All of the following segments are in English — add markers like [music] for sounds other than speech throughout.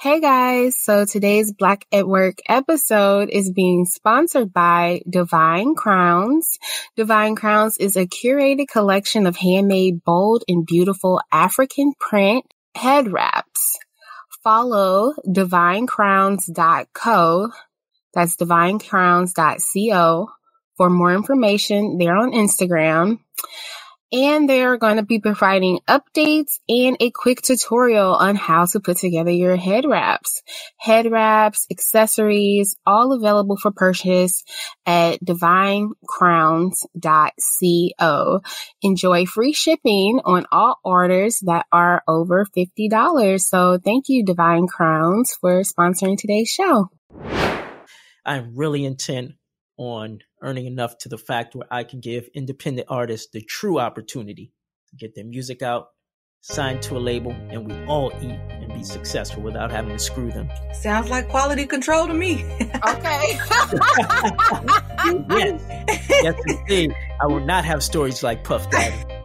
Hey guys, so today's Black at Work episode is being sponsored by Divine Crowns. Divine Crowns is a curated collection of handmade, bold, and beautiful African print head wraps. Follow divinecrowns.co, that's divinecrowns.co for more information. They're on Instagram and they are going to be providing updates and a quick tutorial on how to put together your head wraps. Head wraps, accessories, all available for purchase at divinecrowns.co. Enjoy free shipping on all orders that are over $50. So thank you, Divine Crowns, for sponsoring today's show. I'm really intent on earning enough to the fact where I can give independent artists the true opportunity to get their music out, signed to a label, and we all eat and be successful without having to screw them. Sounds like quality control to me. Okay. [laughs] yes, yes, indeed. I will not have stories like Puff Daddy.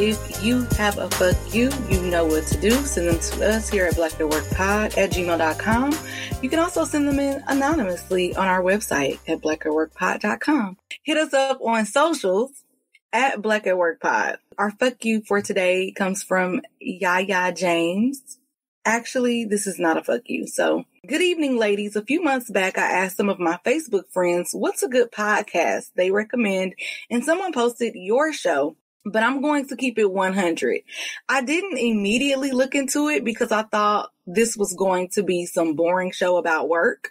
If you have a fuck you, you know what to do. Send them to us here at blackatworkpod at gmail.com. You can also send them in anonymously on our website at blackatworkpod.com. Hit us up on socials at Black at Work Pod. Our fuck you for today comes from Yaya James. Actually, this is not a fuck you. So, good evening, ladies. A few months back, I asked some of my Facebook friends what's a good podcast they recommend, and someone posted your show but I'm going to keep it 100. I didn't immediately look into it because I thought this was going to be some boring show about work.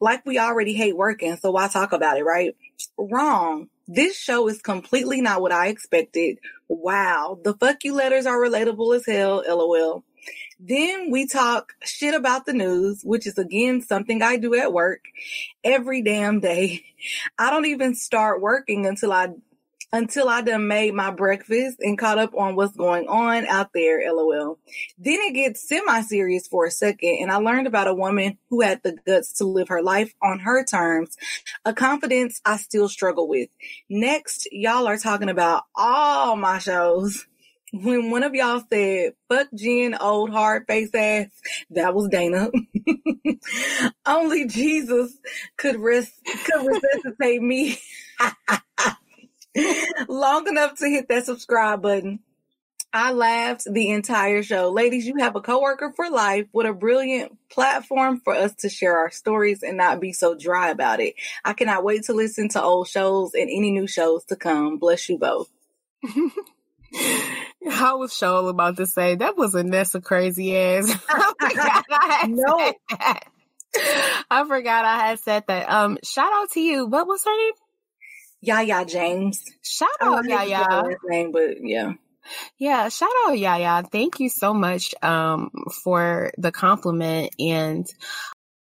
Like we already hate working, so why talk about it, right? Wrong. This show is completely not what I expected. Wow. The fuck you letters are relatable as hell, lol. Then we talk shit about the news, which is again something I do at work every damn day. [laughs] I don't even start working until I until I done made my breakfast and caught up on what's going on out there, lol. Then it gets semi-serious for a second and I learned about a woman who had the guts to live her life on her terms, a confidence I still struggle with. Next, y'all are talking about all my shows. [laughs] When one of y'all said, fuck Jen, old hard face ass, that was Dana. [laughs] Only Jesus could res- could [laughs] resuscitate me. Long enough to hit that subscribe button. I laughed the entire show. Ladies, you have a coworker for life with a brilliant platform for us to share our stories and not be so dry about it. I cannot wait to listen to old shows and any new shows to come. Bless you both. [laughs] I was sure about to say that was Anessa crazy ass. [laughs] I forgot I [laughs] No. I forgot I had said that. Um, shout out to you. What was her name? Yaya James. Shout out, know yeah, his yeah. last name, but yeah. Yeah, shout out Yaya. Thank you so much um for the compliment and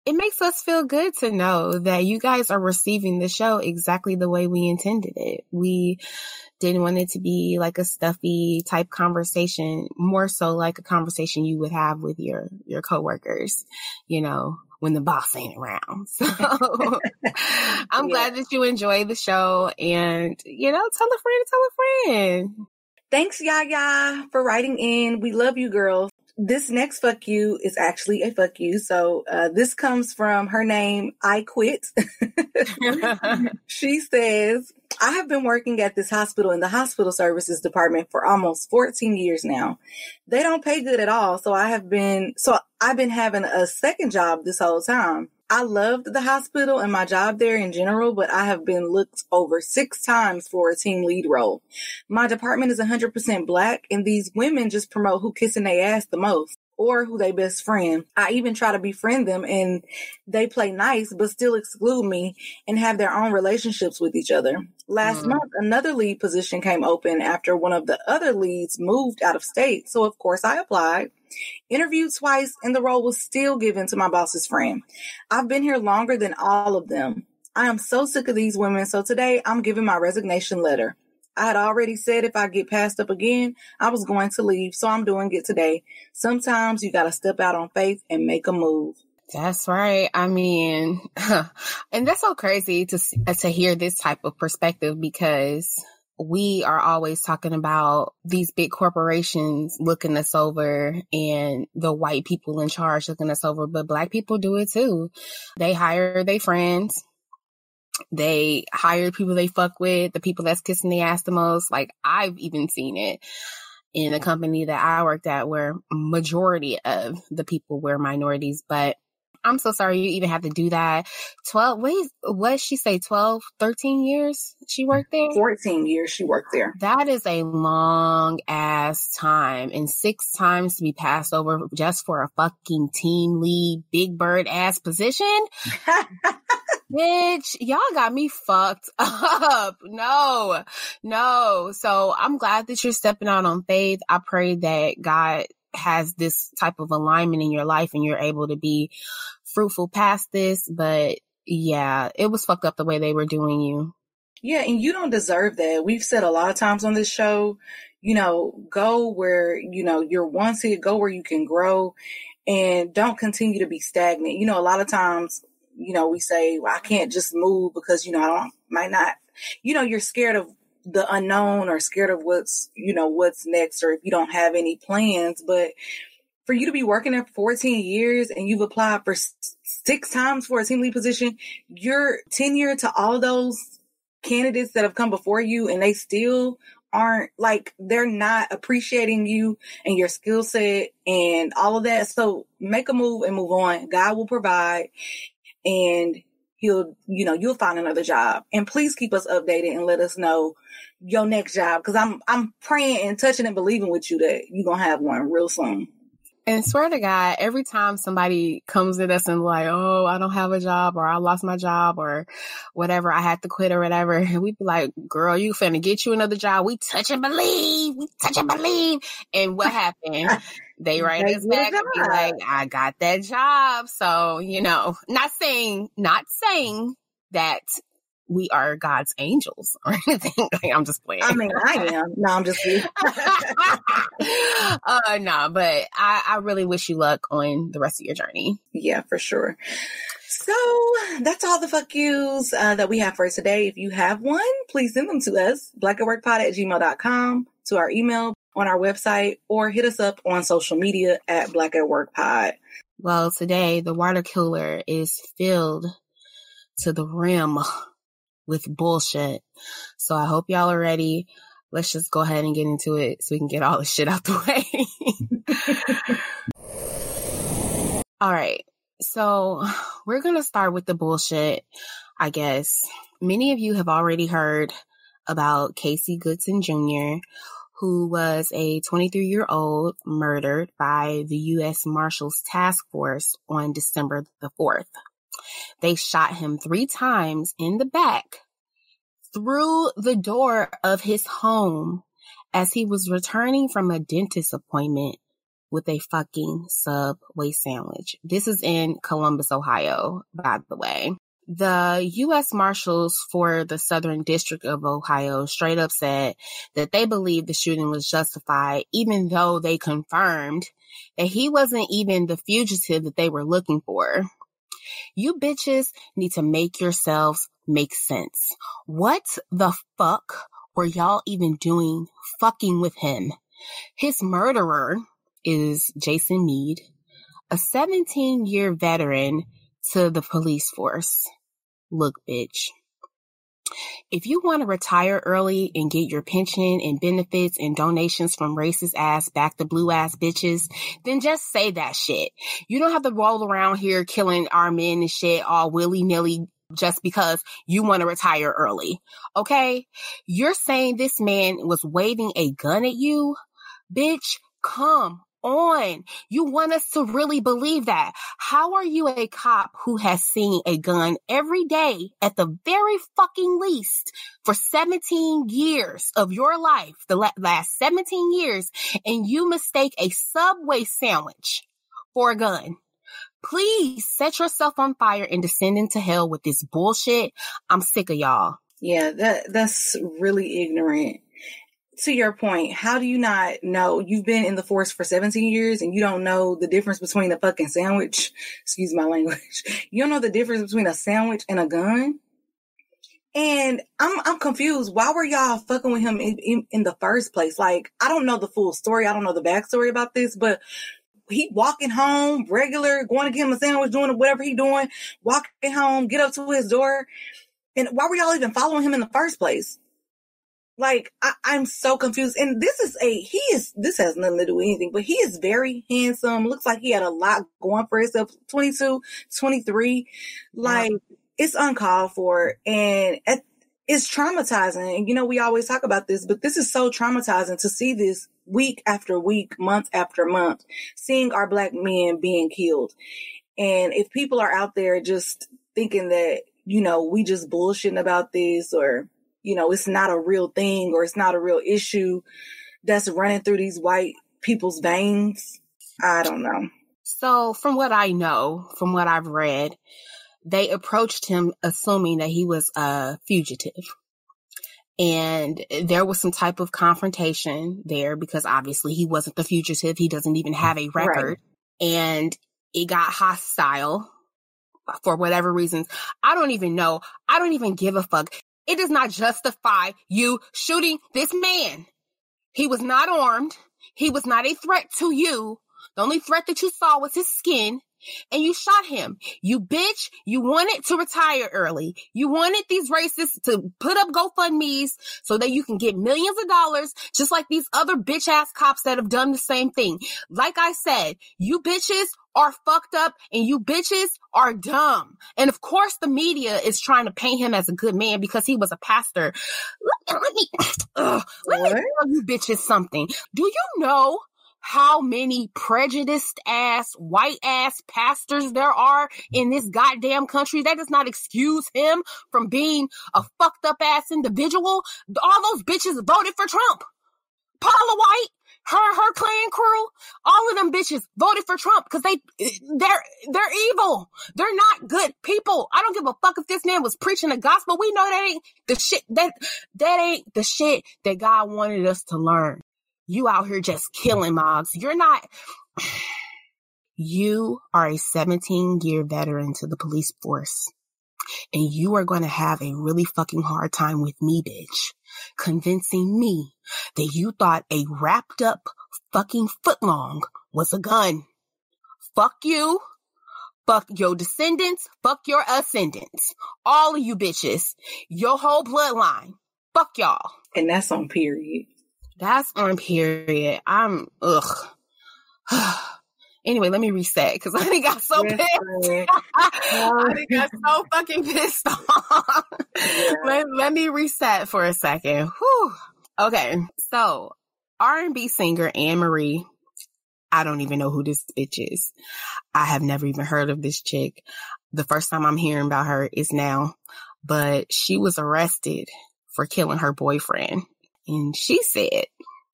it makes us feel good to know that you guys are receiving the show exactly the way we intended it. We didn't want it to be like a stuffy type conversation, more so like a conversation you would have with your your coworkers, you know, when the boss ain't around. [laughs] So [laughs] I'm Yeah. glad that you enjoy the show and you know, tell a friend tell a friend. Thanks, Yaya, for writing in. We love you, girls. This next fuck you is actually a fuck you. So uh, this comes from her name, I Quit. [laughs] she says, I have been working at this hospital in the hospital services department for almost 14 years now. They don't pay good at all. So I have been, so I've been having a second job this whole time. I loved the hospital and my job there in general, but I have been looked over six times for a team lead role. My department is 100% black and these women just promote who kissing their ass the most. or who they best friend. I even try to befriend them and they play nice, but still exclude me and have their own relationships with each other. Last Mm. month, another lead position came open after one of the other leads moved out of state. So of course I applied, interviewed twice, and the role was still given to my boss's friend. I've been here longer than all of them. I am so sick of these women. So today I'm giving my resignation letter. I had already said if I get passed up again, I was going to leave. So I'm doing it today. Sometimes you got to step out on faith and make a move. That's right. I mean, [laughs] and that's so crazy to to hear this type of perspective because we are always talking about these big corporations looking us over and the white people in charge looking us over, but black people do it too. They hire their friends. They hire people they fuck with, the people that's kissing the ass the most. Like I've even seen it in a company that I worked at where majority of the people were minorities, but I'm so sorry you even have to do that. 12, wait, what did she say? 12, 13 years she mm-hmm. worked there? 14 years she worked there. That is a long ass time and six times to be passed over just for a fucking team lead, big bird ass position. [laughs] Bitch, y'all got me fucked [laughs] up. No, no. So I'm glad that you're stepping out on faith. I pray that God has this type of alignment in your life and you're able to be fruitful past this. But yeah, it was fucked up the way they were doing you. Yeah, and you don't deserve that. We've said a lot of times on this show, you know, go where, you know, you're wanted, go where you can grow and don't continue to be stagnant. You know, a lot of times, you know, we say, well, I can't just move because, you know, I don't, might not, you know, you're scared of the unknown or scared of what's, you know, what's next or if you don't have any plans. But for you to be working there 14 years and you've applied for six times for a team lead position, you're tenure to all those candidates that have come before you and they still aren't like they're not appreciating you and your skill set and all of that. So make a move and move on. God will provide and he'll, you know, you'll find another job. And please keep us updated and let us know your next job because I'm I'm praying and touching and believing with you that you're gonna have one real soon. And swear to God, every time somebody comes at us and like, oh, I don't have a job or I lost my job or whatever, I had to quit or whatever, and [laughs] we be like, girl, you finna get you another job. We touch and believe. We touch and believe. And what happened? [laughs] They write us back and be like, I got that job. So, you know, not saying, not saying that we are God's angels or [laughs] anything. Like, I'm just playing. I mean, I am. No, I'm just kidding. [laughs] uh, no, but I, I really wish you luck on the rest of your journey. Yeah, for sure. So that's all the fuck yous uh, that we have for today. If you have one, please send them to us, blackatworkpod at gmail.com, to our email on our website, or hit us up on social media at Black at Work Pod. Well, today the water cooler is filled to the rim with bullshit. So I hope y'all are ready. Let's just go ahead and get into it so we can get all the shit out the way. [laughs] all right. So we're going to start with the bullshit, I guess. Many of you have already heard about Casey Goodson Jr., who was a 23 year old murdered by the U.S. Marshals Task Force on December the 4th. They shot him three times in the back through the door of his home as he was returning from a dentist appointment with a fucking Subway sandwich. This is in Columbus, Ohio, by the way. The U.S. Marshals for the Southern District of Ohio straight up said that they believed the shooting was justified, even though they confirmed that he wasn't even the fugitive that they were looking for. You bitches need to make yourselves make sense. What the fuck were y'all even doing fucking with him? His murderer is Jason Meade, a 17 year veteran to the police force. Look, bitch. If you want to retire early and get your pension and benefits and donations from racist ass back to blue ass bitches, then just say that shit. You don't have to roll around here killing our men and shit all willy nilly just because you want to retire early. Okay? You're saying this man was waving a gun at you? Bitch, come on. You want us to really believe that. How are you a cop who has seen a gun every day at the very fucking least for 17 years of your life, the last 17 years, and you mistake a Subway sandwich for a gun? Please set yourself on fire and descend into hell with this bullshit. I'm sick of y'all. Yeah, that that's really ignorant. To your point, how do you not know you've been in the force for 17 years and you don't know the difference between a fucking sandwich? [laughs] Excuse my language. [laughs] You don't know the difference between a sandwich and a gun? And I'm I'm confused. Why were y'all fucking with him in, in, in the first place? Like, I don't know the full story. I don't know the backstory about this, but he walking home regular, going to get him a sandwich, doing whatever he doing, walking home, get up to his door. And why were y'all even following him in the first place? Like, I, am so confused. And this is a, he is, this has nothing to do with anything, but he is very handsome. Looks like he had a lot going for himself. 22, 23. Like, it's uncalled for. And at, it's traumatizing. And you know, we always talk about this, but this is so traumatizing to see this week after week, month after month, seeing our black men being killed. And if people are out there just thinking that, you know, we just bullshitting about this or, you know, it's not a real thing or it's not a real issue that's running through these white people's veins, I don't know. So, from what I know, from what I've read, they approached him assuming that he was a fugitive and there was some type of confrontation there because obviously he wasn't the fugitive. He doesn't even have a record. Right. And it got hostile for whatever reasons. I don't even know. I don't even give a fuck. It does not justify you shooting this man. He was not armed. He was not a threat to you. The only threat that you saw was his skin and you shot him. You bitch, you wanted to retire early. You wanted these racists to put up GoFundMe's so that you can get millions of dollars, just like these other bitch ass cops that have done the same thing. Like I said, you bitches are fucked up and you bitches are dumb. And of course the media is trying to paint him as a good man because he was a pastor. Let, [coughs] let me, uh, let me tell you bitches something. Do you know how many prejudiced ass, white ass pastors there are in this goddamn country. That does not excuse him from being a fucked up ass individual. All those bitches voted for Trump. Paula White, her, her clan crew, all of them bitches voted for Trump because they, they're, they're evil. They're not good people. I don't give a fuck if this man was preaching the gospel. We know that ain't the shit, that, that ain't the shit that God wanted us to learn. You out here just killing mobs. You're not. You are a 17 year veteran to the police force. And you are going to have a really fucking hard time with me, bitch, convincing me that you thought a wrapped up fucking footlong was a gun. Fuck you. Fuck your descendants. Fuck your ascendants. All of you bitches. Your whole bloodline. Fuck y'all. And that's on period. That's on period. I'm ugh. [sighs] anyway, let me reset because I think got so pissed. [laughs] I got so fucking pissed [laughs] off. Yeah. let, let me reset for a second. Whew. Okay, so R and B singer Ann Marie. I don't even know who this bitch is. I have never even heard of this chick. The first time I'm hearing about her is now, but she was arrested for killing her boyfriend and she said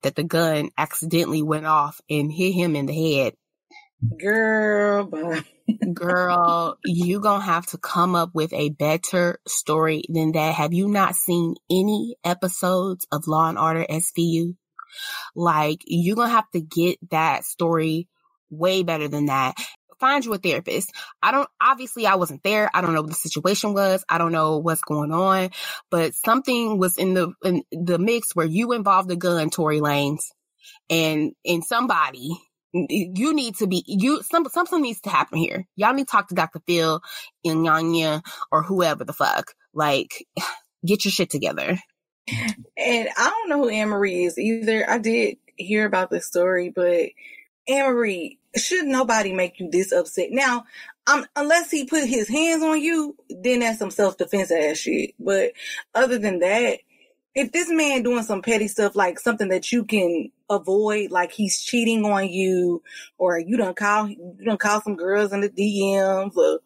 that the gun accidentally went off and hit him in the head. Girl, [laughs] girl, you gonna have to come up with a better story than that. Have you not seen any episodes of Law and Order SVU? Like, you're gonna have to get that story way better than that find you a therapist. I don't, obviously I wasn't there. I don't know what the situation was. I don't know what's going on, but something was in the, in the mix where you involved a gun, Tory Lanez and, and somebody, you need to be, you, some, something needs to happen here. Y'all need to talk to Dr. Phil, Iyanla, or whoever the fuck. Like, [sighs] get your shit together. And I don't know who Ann Marie is either. I did hear about this story, but Ann Marie, should nobody make you this upset? Now, um, unless he put his hands on you, then that's some self defense ass shit. But other than that, if this man doing some petty stuff, like something that you can avoid, like he's cheating on you, or you don't call you don't call some girls in the DMs, or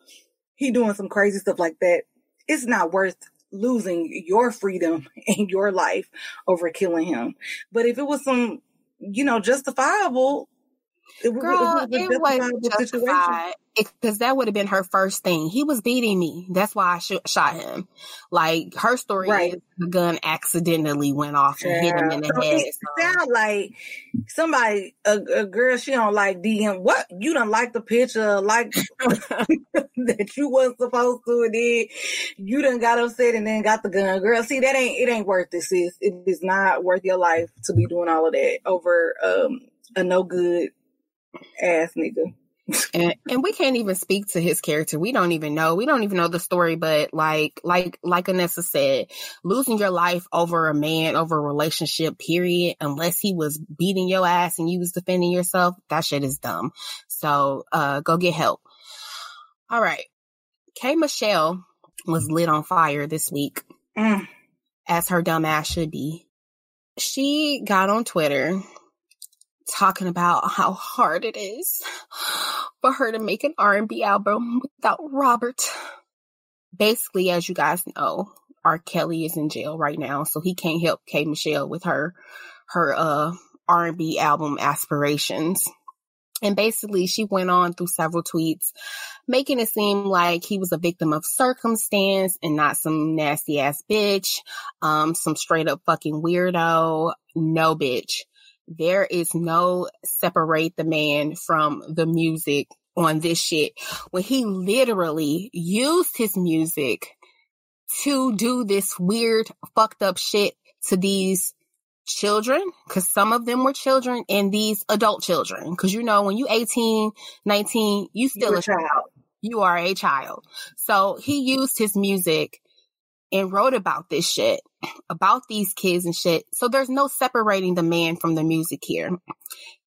he doing some crazy stuff like that, it's not worth losing your freedom [laughs] and your life over killing him. But if it was some, you know, justifiable, it, Girl, it, it, was justified because that would have been her first thing. He was beating me. That's why I sh- shot him. Like her story right. is the gun accidentally went off and yeah. hit him in the so head. It so. sound like somebody, a, a, girl, she don't like DM. What you don't like the picture, like [laughs] [laughs] that you wasn't supposed to, and then you done got upset and then got the gun. Girl, see that ain't it ain't worth it, sis. It is not worth your life to be doing all of that over um a no good ass nigga. and, and we can't even speak to his character. We don't even know. We don't even know the story. But like, like, like Anessa said, losing your life over a man, over a relationship, period, unless he was beating your ass and you was defending yourself, that shit is dumb. So, uh, go get help. All right. K Michelle was lit on fire this week, mm. as her dumb ass should be. She got on Twitter talking about how hard it is for her to make an R&B album without Robert. Basically, as you guys know, R. Kelly is in jail right now, so he can't help K. Michelle with her her uh R&B album aspirations. And basically, she went on through several tweets, making it seem like he was a victim of circumstance and not some nasty ass bitch, um, some straight up fucking weirdo. No bitch there is no separate the man from the music on this shit. When he literally used his music to do this weird, fucked up shit to these children, cause some of them were children and these adult children. Cause you know, when you 18, 19, you still You're a child. child. You are a child. So he used his music and wrote about this shit, about these kids and shit. So there's no separating the man from the music here.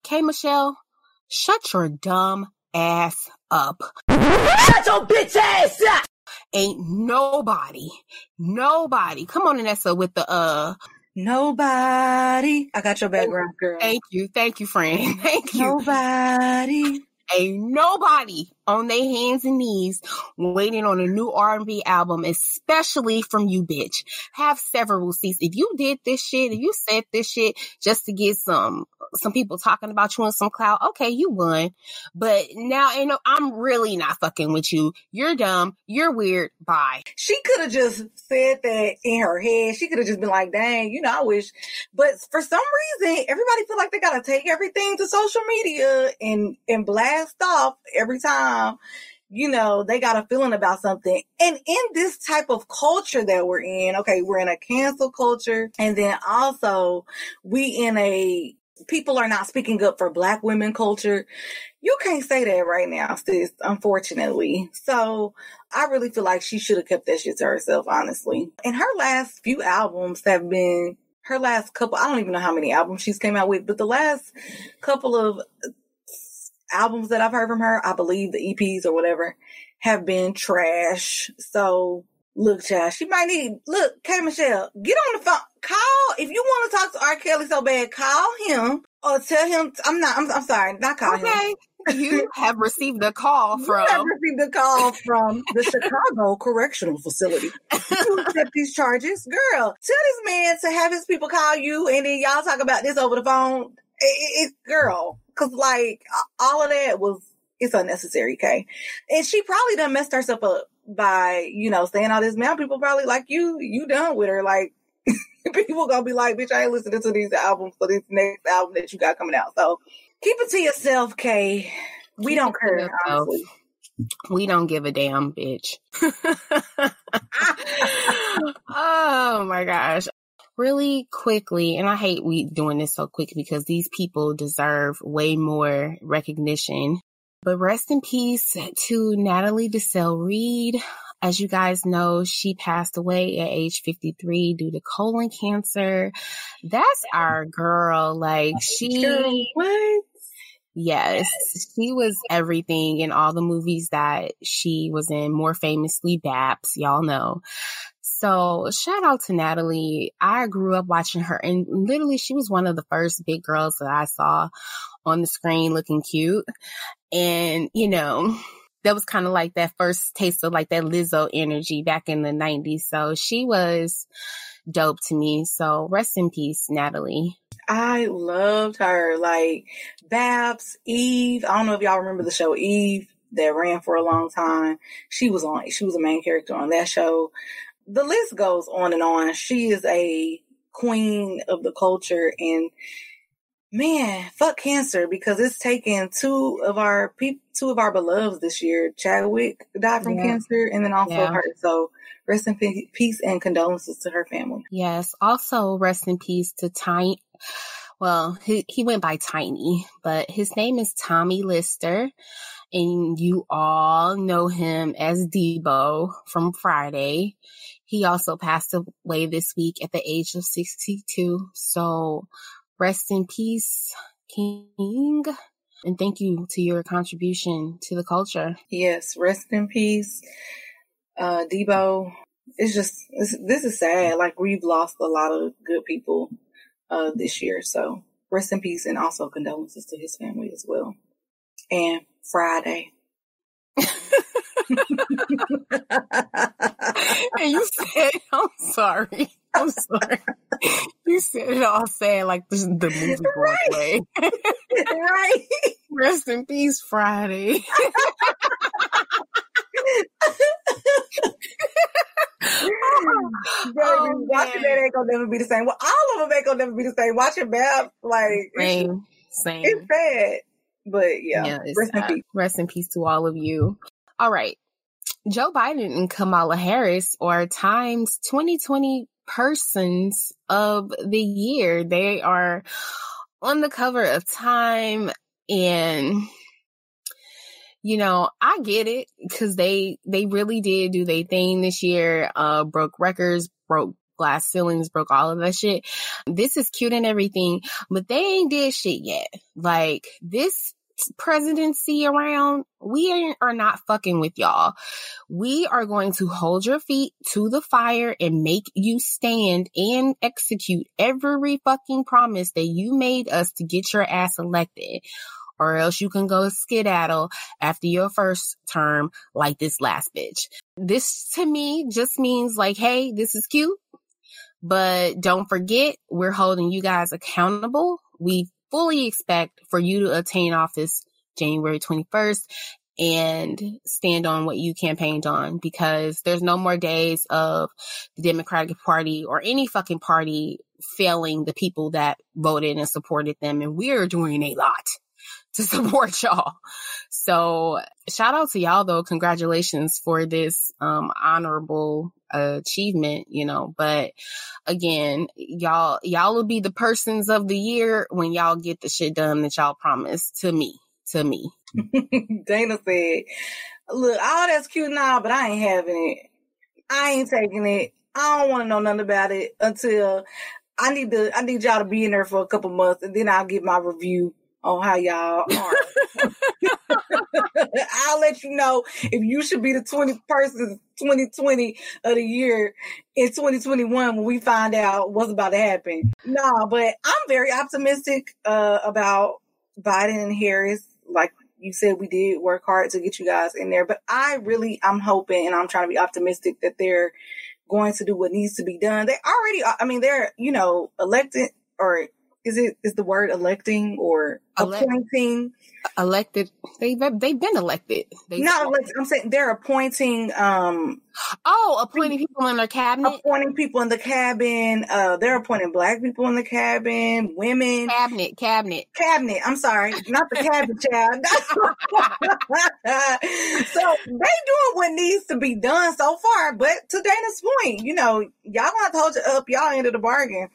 K Michelle, shut your dumb ass up. Shut your bitch ass up! Ain't nobody, nobody. Come on, Anessa, with the uh Nobody. I got your background, girl. Thank you. Thank you, friend. [laughs] Thank you. Nobody. Ain't nobody on their hands and knees waiting on a new R&B album, especially from you, bitch. Have several seats. If you did this shit, if you said this shit just to get some some people talking about you in some cloud, okay, you won. But now, you know, I'm really not fucking with you. You're dumb. You're weird. Bye. She could have just said that in her head. She could have just been like, dang, you know, I wish. But for some reason, everybody feel like they gotta take everything to social media and and blast off every time time, you know, they got a feeling about something. And in this type of culture that we're in, okay, we're in a cancel culture. And then also we in a people are not speaking up for black women culture. You can't say that right now, sis, unfortunately. So I really feel like she should have kept that shit to herself, honestly. And her last few albums have been her last couple, I don't even know how many albums she's came out with, but the last couple of albums that I've heard from her, I believe the EPs or whatever, have been trash. So look, child, she might need look, K Michelle, get on the phone. Call if you want to talk to R. Kelly so bad, call him or tell him I'm not I'm, I'm sorry, not call okay. him. You [laughs] have received a call from. You have received a call from the [laughs] Chicago Correctional Facility to accept these charges. Girl, tell this man to have his people call you and then y'all talk about this over the phone. It, it, girl, Cause like all of that was, it's unnecessary, okay? And she probably done messed herself up by, you know, saying all this. Now people probably like you, you done with her. Like [laughs] people gonna be like, bitch, I ain't listening to these albums for this next album that you got coming out. So keep it to yourself, Kay. We keep don't care, honestly. We don't give a damn, bitch. [laughs] [laughs] oh my gosh really quickly, and I hate we doing this so quick because these people deserve way more recognition. But rest in peace to Natalie Desselle Reid. As you guys know, she passed away at age 53 due to colon cancer. That's our girl. Like she, what? Yes, she was everything in all the movies that she was in, more famously Babs, y'all know. So shout out to Natalie. I grew up watching her and literally she was one of the first big girls that I saw on the screen looking cute. And, you know, that was kind of like that first taste of like that Lizzo energy back in the 90s. So she was dope to me. So rest in peace, Natalie. I loved her. Like Babs, Eve. I don't know if y'all remember the show Eve that ran for a long time. She was on, she was a main character on that show. The list goes on and on. She is a queen of the culture and man, fuck cancer because it's taken two of our people, two of our beloveds this year. Chadwick died from yeah. cancer and then also yeah. her. So rest in peace and condolences to her family. Yes. Also rest in peace to Tiny. Well, he, he went by Tiny, but his name is Tommy Lister and you all know him as Debo from Friday. He also passed away this week at the age of 62. So rest in peace, King. And thank you to your contribution to the culture. Yes, rest in peace. Uh, Debo, it's just, it's, this is sad. Like we've lost a lot of good people, uh, this year. So rest in peace and also condolences to his family as well. And Friday. And you said, [laughs] I'm sorry. I'm sorry. You said it all sad like this is the movie Broadway. [laughs] Right. right. [laughs] Rest in peace, Friday. oh, watching that ain't gonna never be the same. Well, all of them ain't gonna never be the same. Watching Bab, like same, same. It's sad, but yeah. yeah rest in peace. Rest in peace to all of you. All right, Joe Biden and Kamala Harris are Times 2020 persons of the year. They are on the cover of Time and you know, I get it because they they really did do their thing this year. Uh, broke records, broke glass ceilings, broke all of that shit. This is cute and everything, but they ain't did shit yet. Like this presidency around, we are not fucking with y'all. We are going to hold your feet to the fire and make you stand and execute every fucking promise that you made us to get your ass elected. Or else you can go skedaddle after your first term like this last bitch. This to me just means like, hey, this is cute. But don't forget, we're holding you guys accountable. We fully expect for you to attain office January 21st and stand on what you campaigned on because there's no more days of the Democratic Party or any fucking party failing the people that voted and supported them. And we're doing a lot [laughs] to support y'all. So shout out to y'all though. Congratulations for this, um, honorable achievement, you know, but again, y'all, y'all will be the persons of the year when y'all get the shit done that y'all promised to me, to me. [laughs] Dana said, look, all that's cute now, but I ain't having it. I ain't taking it. I don't want to know nothing about it until I need to, I need y'all to be in there for a couple months and then I'll give my review on how y'all are. [laughs] I'll let you know if you should be the 20 person 2020 of the year in 2021 when we find out what's about to happen. No, but I'm very optimistic uh, about Biden and Harris. Like you said, we did work hard to get you guys in there, but I really, I'm hoping and I'm trying to be optimistic that they're going to do what needs to be done. They already, I mean, they're, you know, elected or is it is the word electing or Elect- appointing elected they've they've been elected. They've no i'm saying they're appointing um oh appointing people in their cabinet? Appointing people in the cabin uh they're appointing black people in the cabin women. Cabinet cabinet. Cabinet i'm sorry not the cabinet [laughs] child. [laughs] So they doing what needs to be done so far but to dana's point you know y'all gonna hold you up y'all end of the bargain.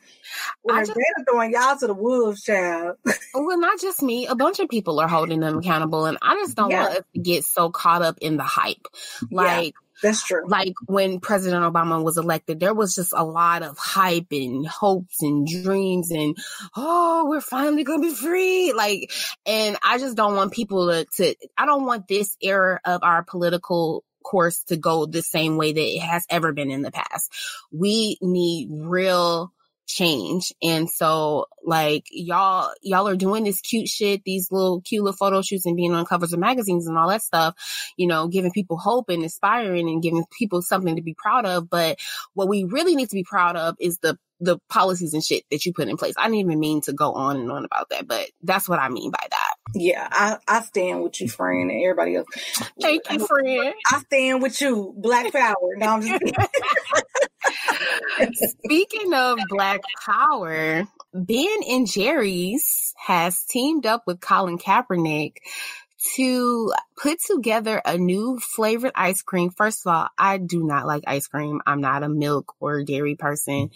I just, Dana throwing y'all to the wolves child. Well not just [laughs] me a bunch of people are holding them accountable. And I just don't yeah. want us to get so caught up in the hype. Like, yeah. That's true. Like when President Obama was elected, there was just a lot of hype and hopes and dreams and, oh, we're finally going to be free. Like, and I just don't want people to, to, I don't want this era of our political course to go the same way that it has ever been in the past. We need real change. And so like y'all, y'all are doing this cute shit, these little cute little photo shoots and being on covers of magazines and all that stuff, you know, giving people hope and inspiring and giving people something to be proud of. But what we really need to be proud of is the the policies and shit that you put in place. I didn't even mean to go on and on about that, but that's what I mean by that. Yeah, I, I stand with you, friend, and everybody else. Thank you, friend. I stand with you, Black Power. No, I'm just [laughs] [laughs] [laughs] Speaking of Black Power, Ben and Jerry's has teamed up with Colin Kaepernick to put together a new flavored ice cream. First of all, I do not like ice cream. I'm not a milk or dairy person,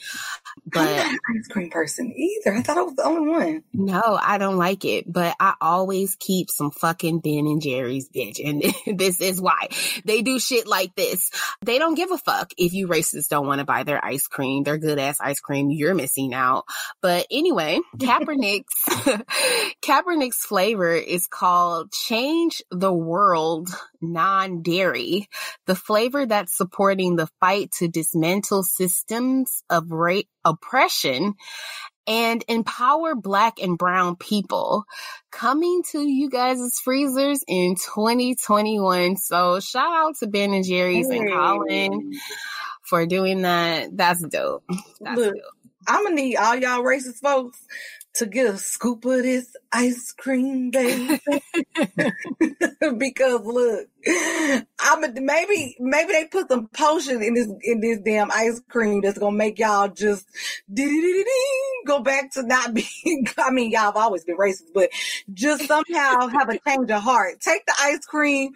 but I'm not an ice cream person either. I thought I was the only one. No, I don't like it, but I always keep some fucking Ben and Jerry's bitch. And [laughs] this is why they do shit like this. They don't give a fuck if you racists don't want to buy their ice cream, their good ass ice cream. You're missing out. But anyway, [laughs] Kaepernick's, [laughs] Kaepernick's flavor is called Change the World Non Dairy, the flavor that's supporting the fight to dismantle systems of rape oppression and empower black and brown people coming to you guys' freezers in 2021. So shout out to Ben and Jerry's hey. and Colin for doing that. That's dope. That's Look, dope. I'm gonna need all y'all racist folks to get a scoop of this ice cream, baby. [laughs] because look, I'm a, maybe maybe they put some potion in this in this damn ice cream that's gonna make y'all just go back to not [laughs] being. I mean, y'all have always been racist, but just somehow have a change of heart. Take the ice cream.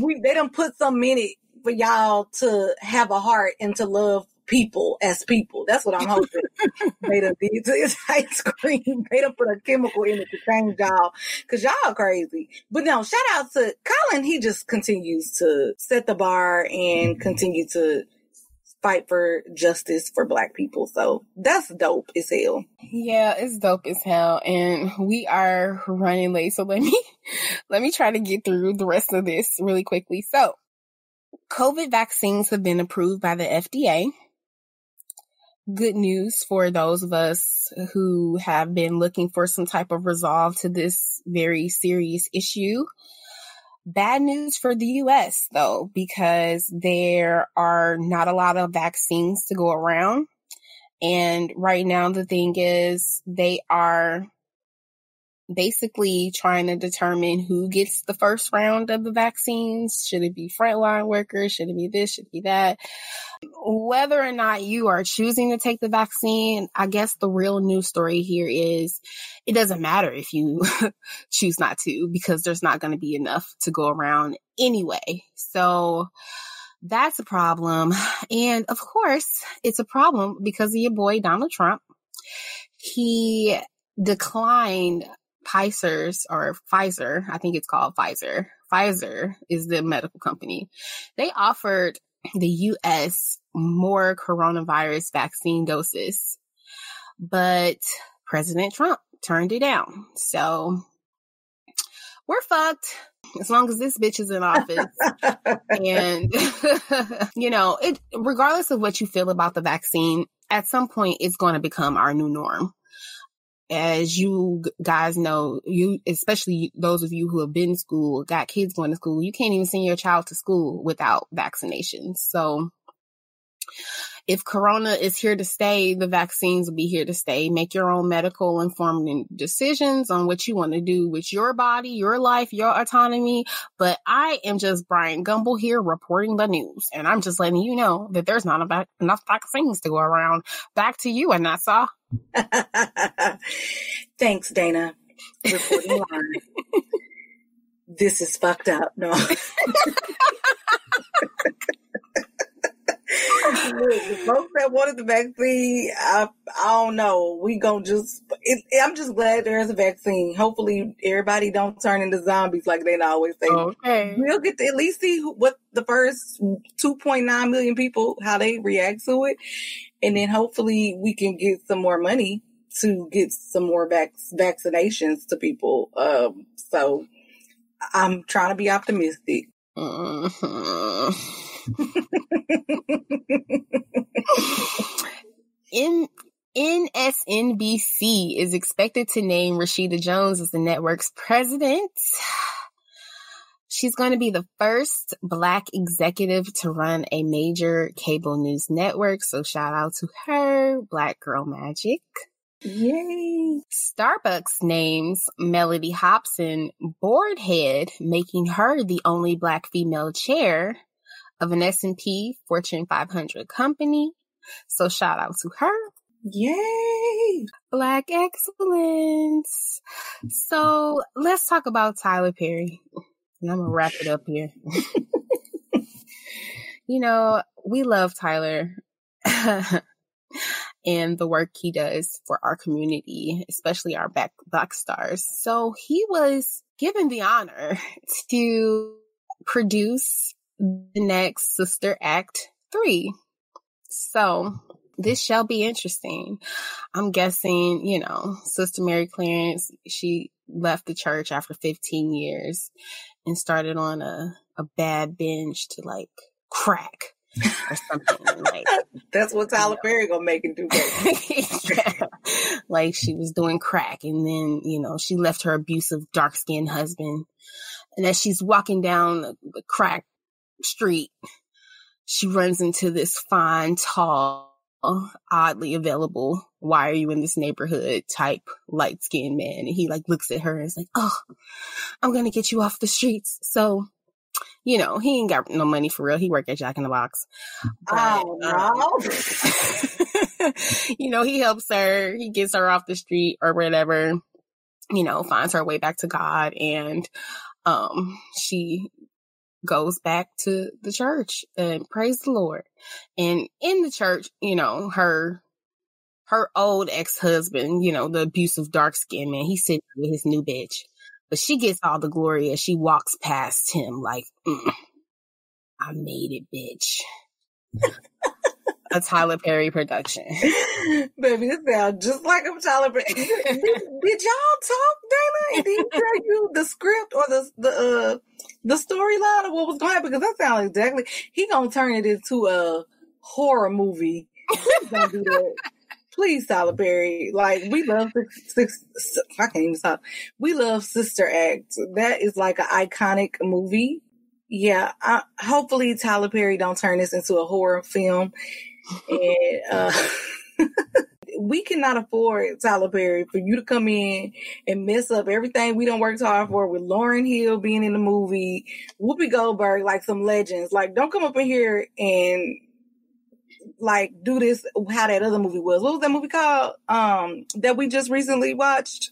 We they don't put some in it for y'all to have a heart and to love people as people. That's what I'm hoping done did to this ice cream. They done put a chemical in it to change y'all because y'all crazy. But no, shout out to Colin. He just continues to set the bar and continue to fight for justice for black people. So that's dope as hell. Yeah, it's dope as hell. And we are running late. So let me, [laughs] let me try to get through the rest of this really quickly. So COVID vaccines have been approved by the FDA good news for those of us who have been looking for some type of resolve to this very serious issue. Bad news for the US though, because there are not a lot of vaccines to go around. And right now the thing is they are basically trying to determine who gets the first round of the vaccines. Should it be frontline workers? Should it be this? Should it be that? Whether or not you are choosing to take the vaccine, I guess the real news story here is it doesn't matter if you [laughs] choose not to because there's not going to be enough to go around anyway. So that's a problem. And of course, it's a problem because of your boy Donald Trump. He declined Pfizer's or Pfizer, I think it's called Pfizer. Pfizer is the medical company. They offered the US more coronavirus vaccine doses, but President Trump turned it down. So we're fucked as long as this bitch is in office. [laughs] and, [laughs] you know, it, regardless of what you feel about the vaccine, at some point it's going to become our new norm as you guys know, you, especially those of you who have been in school, got kids going to school, you can't even send your child to school without vaccinations. So if corona is here to stay, the vaccines will be here to stay. Make your own medical informed decisions on what you want to do with your body, your life, your autonomy. But I am just Brian Gumbel here reporting the news. And I'm just letting you know that there's not enough vaccines to go around. Back to you, Anessa. [laughs] Thanks, Dana. Reporting [laughs] this is fucked up. No. [laughs] the folks that wanted the vaccine, I, I don't know. We gonna just. It, I'm just glad there's a vaccine. Hopefully, everybody don't turn into zombies like they always say. Okay. We'll get to at least see what the first 2.9 million people how they react to it, and then hopefully we can get some more money to get some more vac- vaccinations to people. Um, so I'm trying to be optimistic. Mm-hmm. [laughs] In MSNBC is expected to name Rashida Jones as the network's president. She's going to be the first black executive to run a major cable news network. So shout out to her, Black Girl Magic. Yay. Starbucks names Mellody Hobson board head, making her the only black female chair of an S&P Fortune 500 company. So shout out to her. Yay. Black excellence. So let's talk about Tyler Perry. And I'm gonna wrap it up here. [laughs] [laughs] you know, we love Tyler [laughs] and the work he does for our community, especially our back black stars. So he was given the honor to produce the next Sister Act 3. So this shall be interesting. I'm guessing, you know, Sister Mary Clarence, she left the church after 15 years and started on a, a bad binge to like crack or something like [laughs] That's what Tyler Perry gonna make it do. [laughs] yeah. like she was doing crack and then you know she left her abusive dark skinned husband and as she's walking down the, the crack street she runs into this fine tall oddly available why are you in this neighborhood type light skinned man and he like looks at her and is like oh i'm gonna get you off the streets so you know, he ain't got no money for real. He worked at Jack in the Box. But, Oh, um, [laughs] you know, he helps her. He gets her off the street or whatever. You know, finds her way back to God, and um, she goes back to the church and praise the Lord. And in the church, you know, her her old ex husband, you know, the abusive dark skinned man, he's sitting with his new bitch but she gets all the glory as she walks past him like, mm, I made it, bitch. [laughs] a Tyler Perry production. [laughs] Baby, this sounds just like I'm Tyler Perry. [laughs] did, did y'all talk, Dana? Did he tell you the script or the the uh, the storyline of what was going to happen? Because that sounds exactly. He gonna turn it into a horror movie. He's gonna do that. Please, Tyler Perry. Like we love six, six, I can't even stop. We love Sister Act. That is like an iconic movie. Yeah. I, hopefully, Tyler Perry don't turn this into a horror film. And uh, [laughs] we cannot afford Tyler Perry for you to come in and mess up everything we don't work hard for with Lauryn Hill being in the movie, Whoopi Goldberg, like some legends. Like, don't come up in here and like do this how that other movie was. What was that movie called? Um, that we just recently watched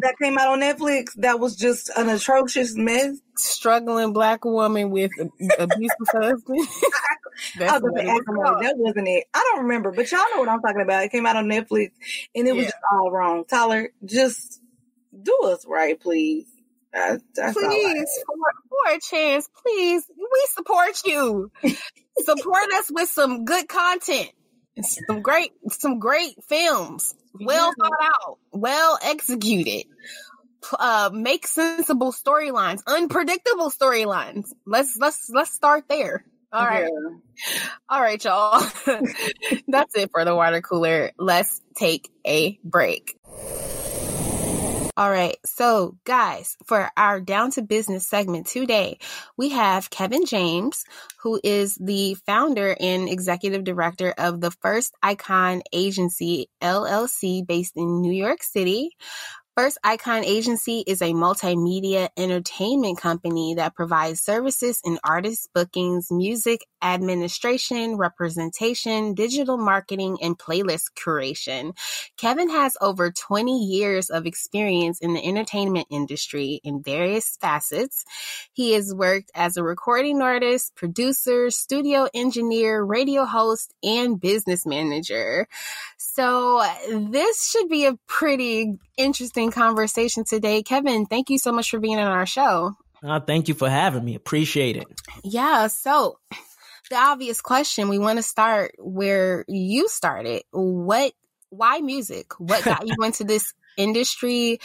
that came out on Netflix. That was just an atrocious mess. Struggling black woman with abusive [laughs] husband. [laughs] I was gonna ask somebody, that wasn't it. I don't remember, but y'all know what I'm talking about. It came out on Netflix and it was Yeah. just all wrong. Tyler, just do us right, please. That's I please, for, for a chance, please, we support you. [laughs] support us with some good content, some great, some great films, well Yeah. thought out, well executed. Uh, make sensible storylines, unpredictable storylines. Let's let's let's start there. All right. Yeah. All right, y'all. [laughs] That's it for the water cooler. Let's take a break. All right. So, guys, for our down to business segment today, we have Kevin James, who is the founder and executive director of the First Icon Agency LLC based in New York City. First Icon Agency is a multimedia entertainment company that provides services in artist bookings, music administration, representation, digital marketing, and playlist curation. Kevin has over 20 years of experience in the entertainment industry in various facets. He has worked as a recording artist, producer, studio engineer, radio host, and business manager. So this should be a pretty interesting conversation today. Kevin, thank you so much for being on our show. Uh, thank you for having me. Appreciate it. Yeah, so the obvious question we want to start where you started. What why music? What got you [laughs] into this industry?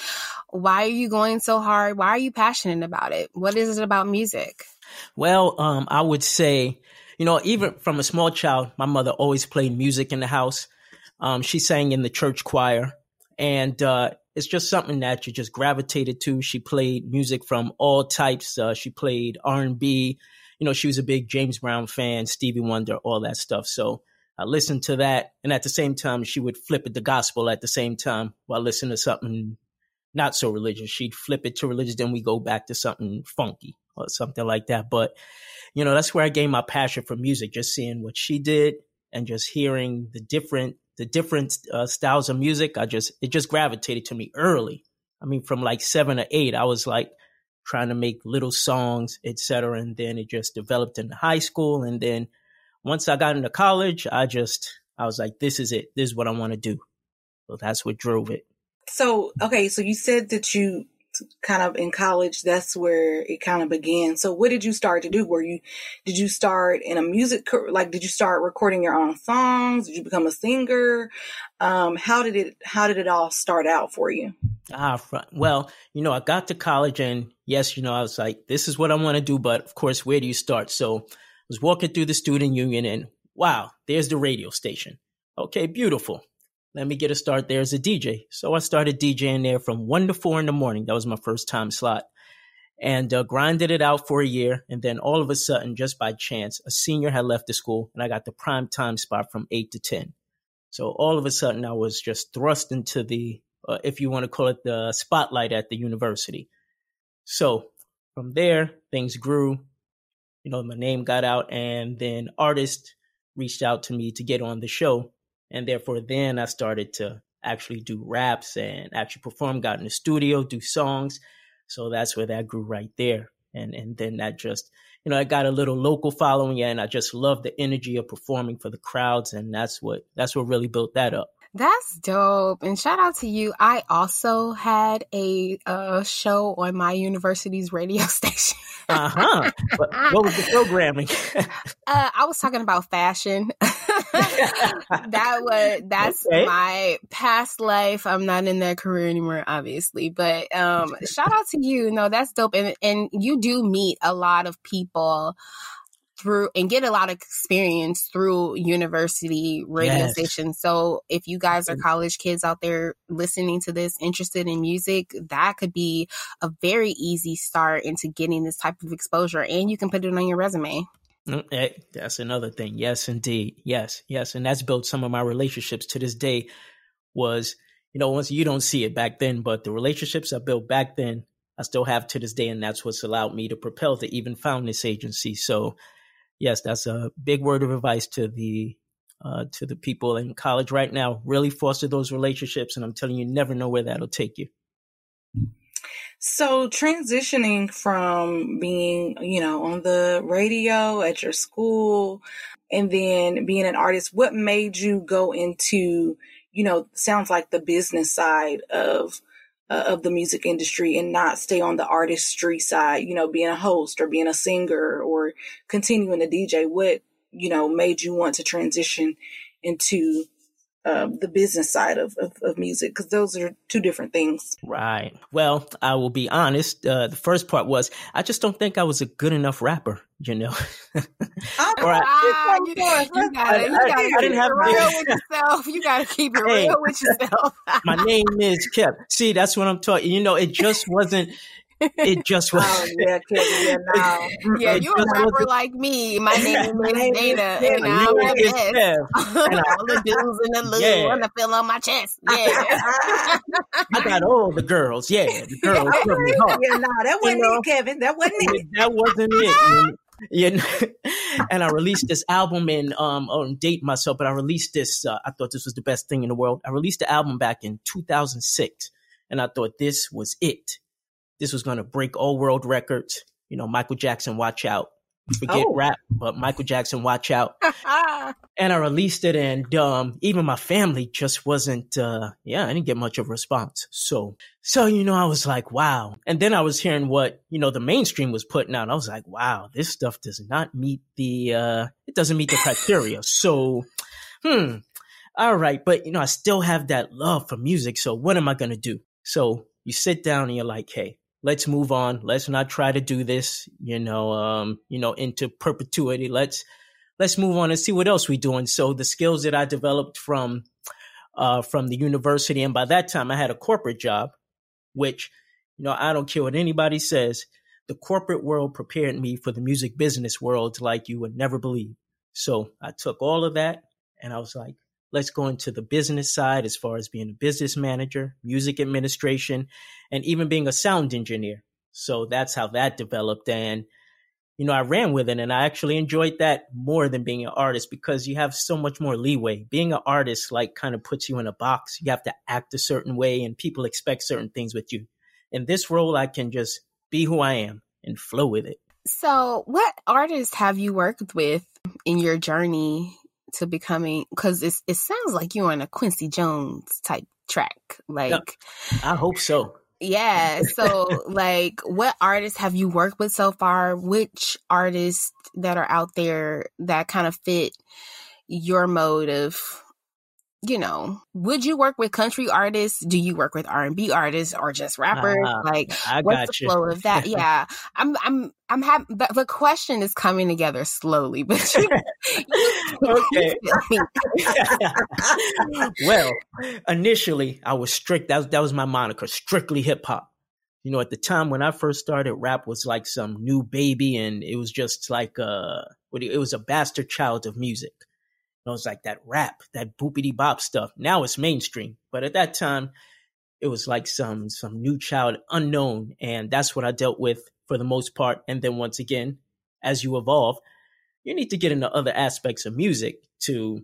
Why are you going so hard? Why are you passionate about it? What is it about music? Well, um, I would say, you know, even from a small child, my mother always played music in the house. Um, she sang in the church choir, and uh, it's just something that you just gravitated to. She played music from all types. Uh, she played R and B. You know, she was a big James Brown fan, Stevie Wonder, all that stuff. So I listened to that, and at the same time, she would flip it to gospel at the same time while listening to something not so religious. She'd flip it to religious, then we go back to something funky or something like that. But you know, that's where I gained my passion for music, just seeing what she did and just hearing the different the different uh, styles of music. I just it just gravitated to me early. I mean, from like seven or eight, I was like trying to make little songs, etc. And then it just developed in high school, and then once I got into college, I just I was like, this is it. This is what I want to do. So that's what drove it. So okay, so you said that you kind of in college that's where it kind of began. So what did you start to do? Were you did you start in a music like did you start recording your own songs? Did you become a singer? Um, how did it how did it all start out for you? Ah well you know i got to college and yes you know i was like this is what i want to do but of course where do you start? So i was walking through the student union and wow there's the radio station. Okay beautiful let me get a start there as a DJ. So I started DJing there from one to four in the morning. That was my first time slot and uh, grinded it out for a year. And then all of a sudden, just by chance, a senior had left the school and I got the prime time spot from eight to 10. So all of a sudden, I was just thrust into the, uh, if you want to call it the spotlight at the university. So from there, things grew. You know, my name got out, and then artists reached out to me to get on the show. And therefore, then I started to actually do raps and actually perform, got in the studio, do songs. So that's where that grew right there. And, and then that just, you know, I got a little local following and I just love the energy of performing for the crowds. And that's what, that's what really built that up. That's dope. And shout out to you. I also had a, a show on my university's radio [laughs] station. uh huh. What, what, was the programming? [laughs] uh, I was talking about fashion. [laughs] that was that's okay. my past life. I'm not in that career anymore, obviously. But um, shout out to you. No, that's dope. And and you do meet a lot of people through and get a lot of experience through university radio yes. stations. So if you guys are college kids out there listening to this, interested in music, that could be a very easy start into getting this type of exposure and you can put it on your resume. Mm, that's another thing. Yes, indeed. Yes, yes. And that's built some of my relationships to this day was, you know, once you don't see it back then, but the relationships I built back then, I still have to this day. And that's what's allowed me to propel to even found this agency. So yes, that's a big word of advice to the uh, to the people in college right now. Really foster those relationships, and I'm telling you, never know where that'll take you. So transitioning from being, you know, on the radio at your school and then being an artist, what made you go into, you know, sounds like the business side of uh, of the music industry and not stay on the artistry side, you know, being a host or being a singer or continuing to DJ? What, you know, made you want to transition into uh, the business side of, of, of music because those are two different things. Right. Well, I will be honest. Uh, the first part was I just don't think I was a good enough rapper. You know. [laughs] oh, I, you, gotta, you gotta I, keep it real with yourself. You gotta keep it hey, real with yourself. my name is Kev. See, that's what I'm talking. You know, it just [laughs] wasn't it just was. Oh, yeah, [laughs] yeah, no. yeah, you a rapper like me. My name is Dana, and I'm the best. and all the dudes in the [laughs] loo yeah. and the feel on my chest. [laughs] Yeah, I got all the girls. Yeah, the girls. Yeah, yeah no, that wasn't you know, it, Kevin. That wasn't it. That wasn't it. you know, and I released this album and um, on date myself, but I released this. Uh, I thought this was the best thing in the world. I released the album back in 2006, and I thought this was it this was going to break all world records. You know, Michael Jackson, watch out. Forget oh. rap, but Michael Jackson, watch out. [laughs] and I released it, and um, even my family just wasn't. Uh, yeah, I didn't get much of a response. So, so you know, I was like, wow. And then I was hearing what you know the mainstream was putting out. I was like, wow, this stuff does not meet the. Uh, it doesn't meet the criteria. So, hmm. all right, but you know, I still have that love for music. So what am I going to do? So you sit down and you're like, hey, let's move on. Let's not try to do this, you know, um, you know, into perpetuity. Let's let's move on and see what else we're doing. So the skills that I developed from uh, from the university, and by that time I had a corporate job, which you know I don't care what anybody says. The corporate world prepared me for the music business world like you would never believe. So I took all of that and I was like, let's go into the business side as far as being a business manager, music administration, and even being a sound engineer. So that's how that developed. And you know, I ran with it and I actually enjoyed that more than being an artist because you have so much more leeway. Being an artist, like, kind of puts you in a box. You have to act a certain way and people expect certain things with you. In this role, I can just be who I am and flow with it. So, what artists have you worked with in your journey to becoming? Because it it sounds like you're on a Quincy Jones type track. Like, I hope so. Yeah. So, [laughs] like, what artists have you worked with so far? Which artists that are out there that kind of fit your mode of, you know, would you work with country artists? Do you work with R and B artists or just rappers? Uh, like, I what's the flow of that? [laughs] yeah, I'm, I'm, I'm happy. The, the question is coming together slowly, [laughs] but you, okay. [laughs] well, initially I was strict. That was, that was my moniker, strictly hip hop. You know, at the time when I first started, rap was like some new baby, and it was just like uh, it was a bastard child of music. It was like that rap, that boopity bop stuff. Now it's mainstream, but at that time, it was like some some new child unknown, and that's what I dealt with for the most part. And then once again, as you evolve, you need to get into other aspects of music to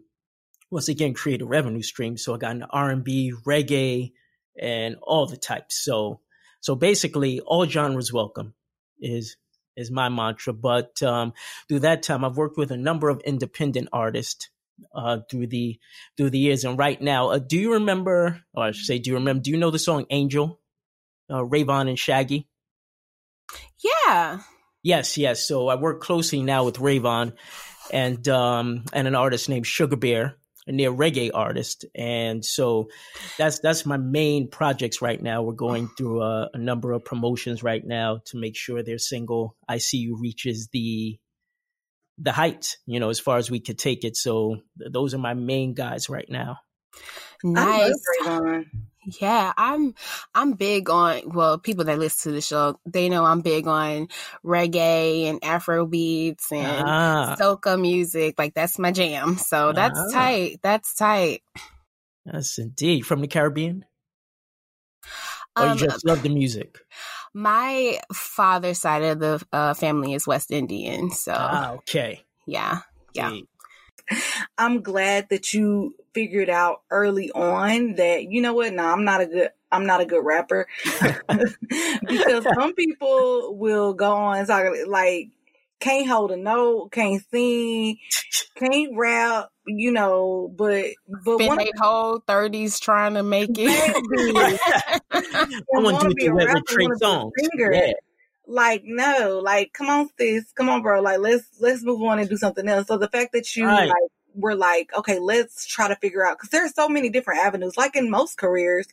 once again create a revenue stream. So I got into R and B, reggae, and all the types. So so basically, all genres welcome is is my mantra. But um, through that time, I've worked with a number of independent artists uh, through the through the years. And right now, uh, do you remember, or I should say, do you remember? Do you know the song "Angel"? Uh, Rayvon and Shaggy. Yeah. Yes, yes. So I work closely now with Rayvon and um and an artist named Sugar Bear, and they're reggae artist. And so that's that's my main projects right now. We're going through a, a number of promotions right now to make sure their single "I See You" reaches the the heights, you know, as far as we could take it. So those are my main guys right now. Nice. Yeah, I'm I'm big on well, people that listen to the show, they know I'm big on reggae and Afro beats and ah. soca music. Like that's my jam. So that's ah. tight. That's tight. Yes, indeed. From the Caribbean? Or um, you just love the music? My father's side of the uh, family is West Indian. So ah, okay. Yeah. Yeah. I'm glad that you figured out early on that you know what? No, I'm not a good I'm not a good rapper [laughs] because [laughs] some people will go on and talk like can't hold a note, can't sing, can't rap, you know, but but Spend one whole thirties trying to make it. I want to do it with Trey Songz. Yeah. Like no like come on sis. Come on bro. Like let's let's move on and do something else. So the fact that you right. like were like okay let's try to figure out because there's so many different avenues. Like in most careers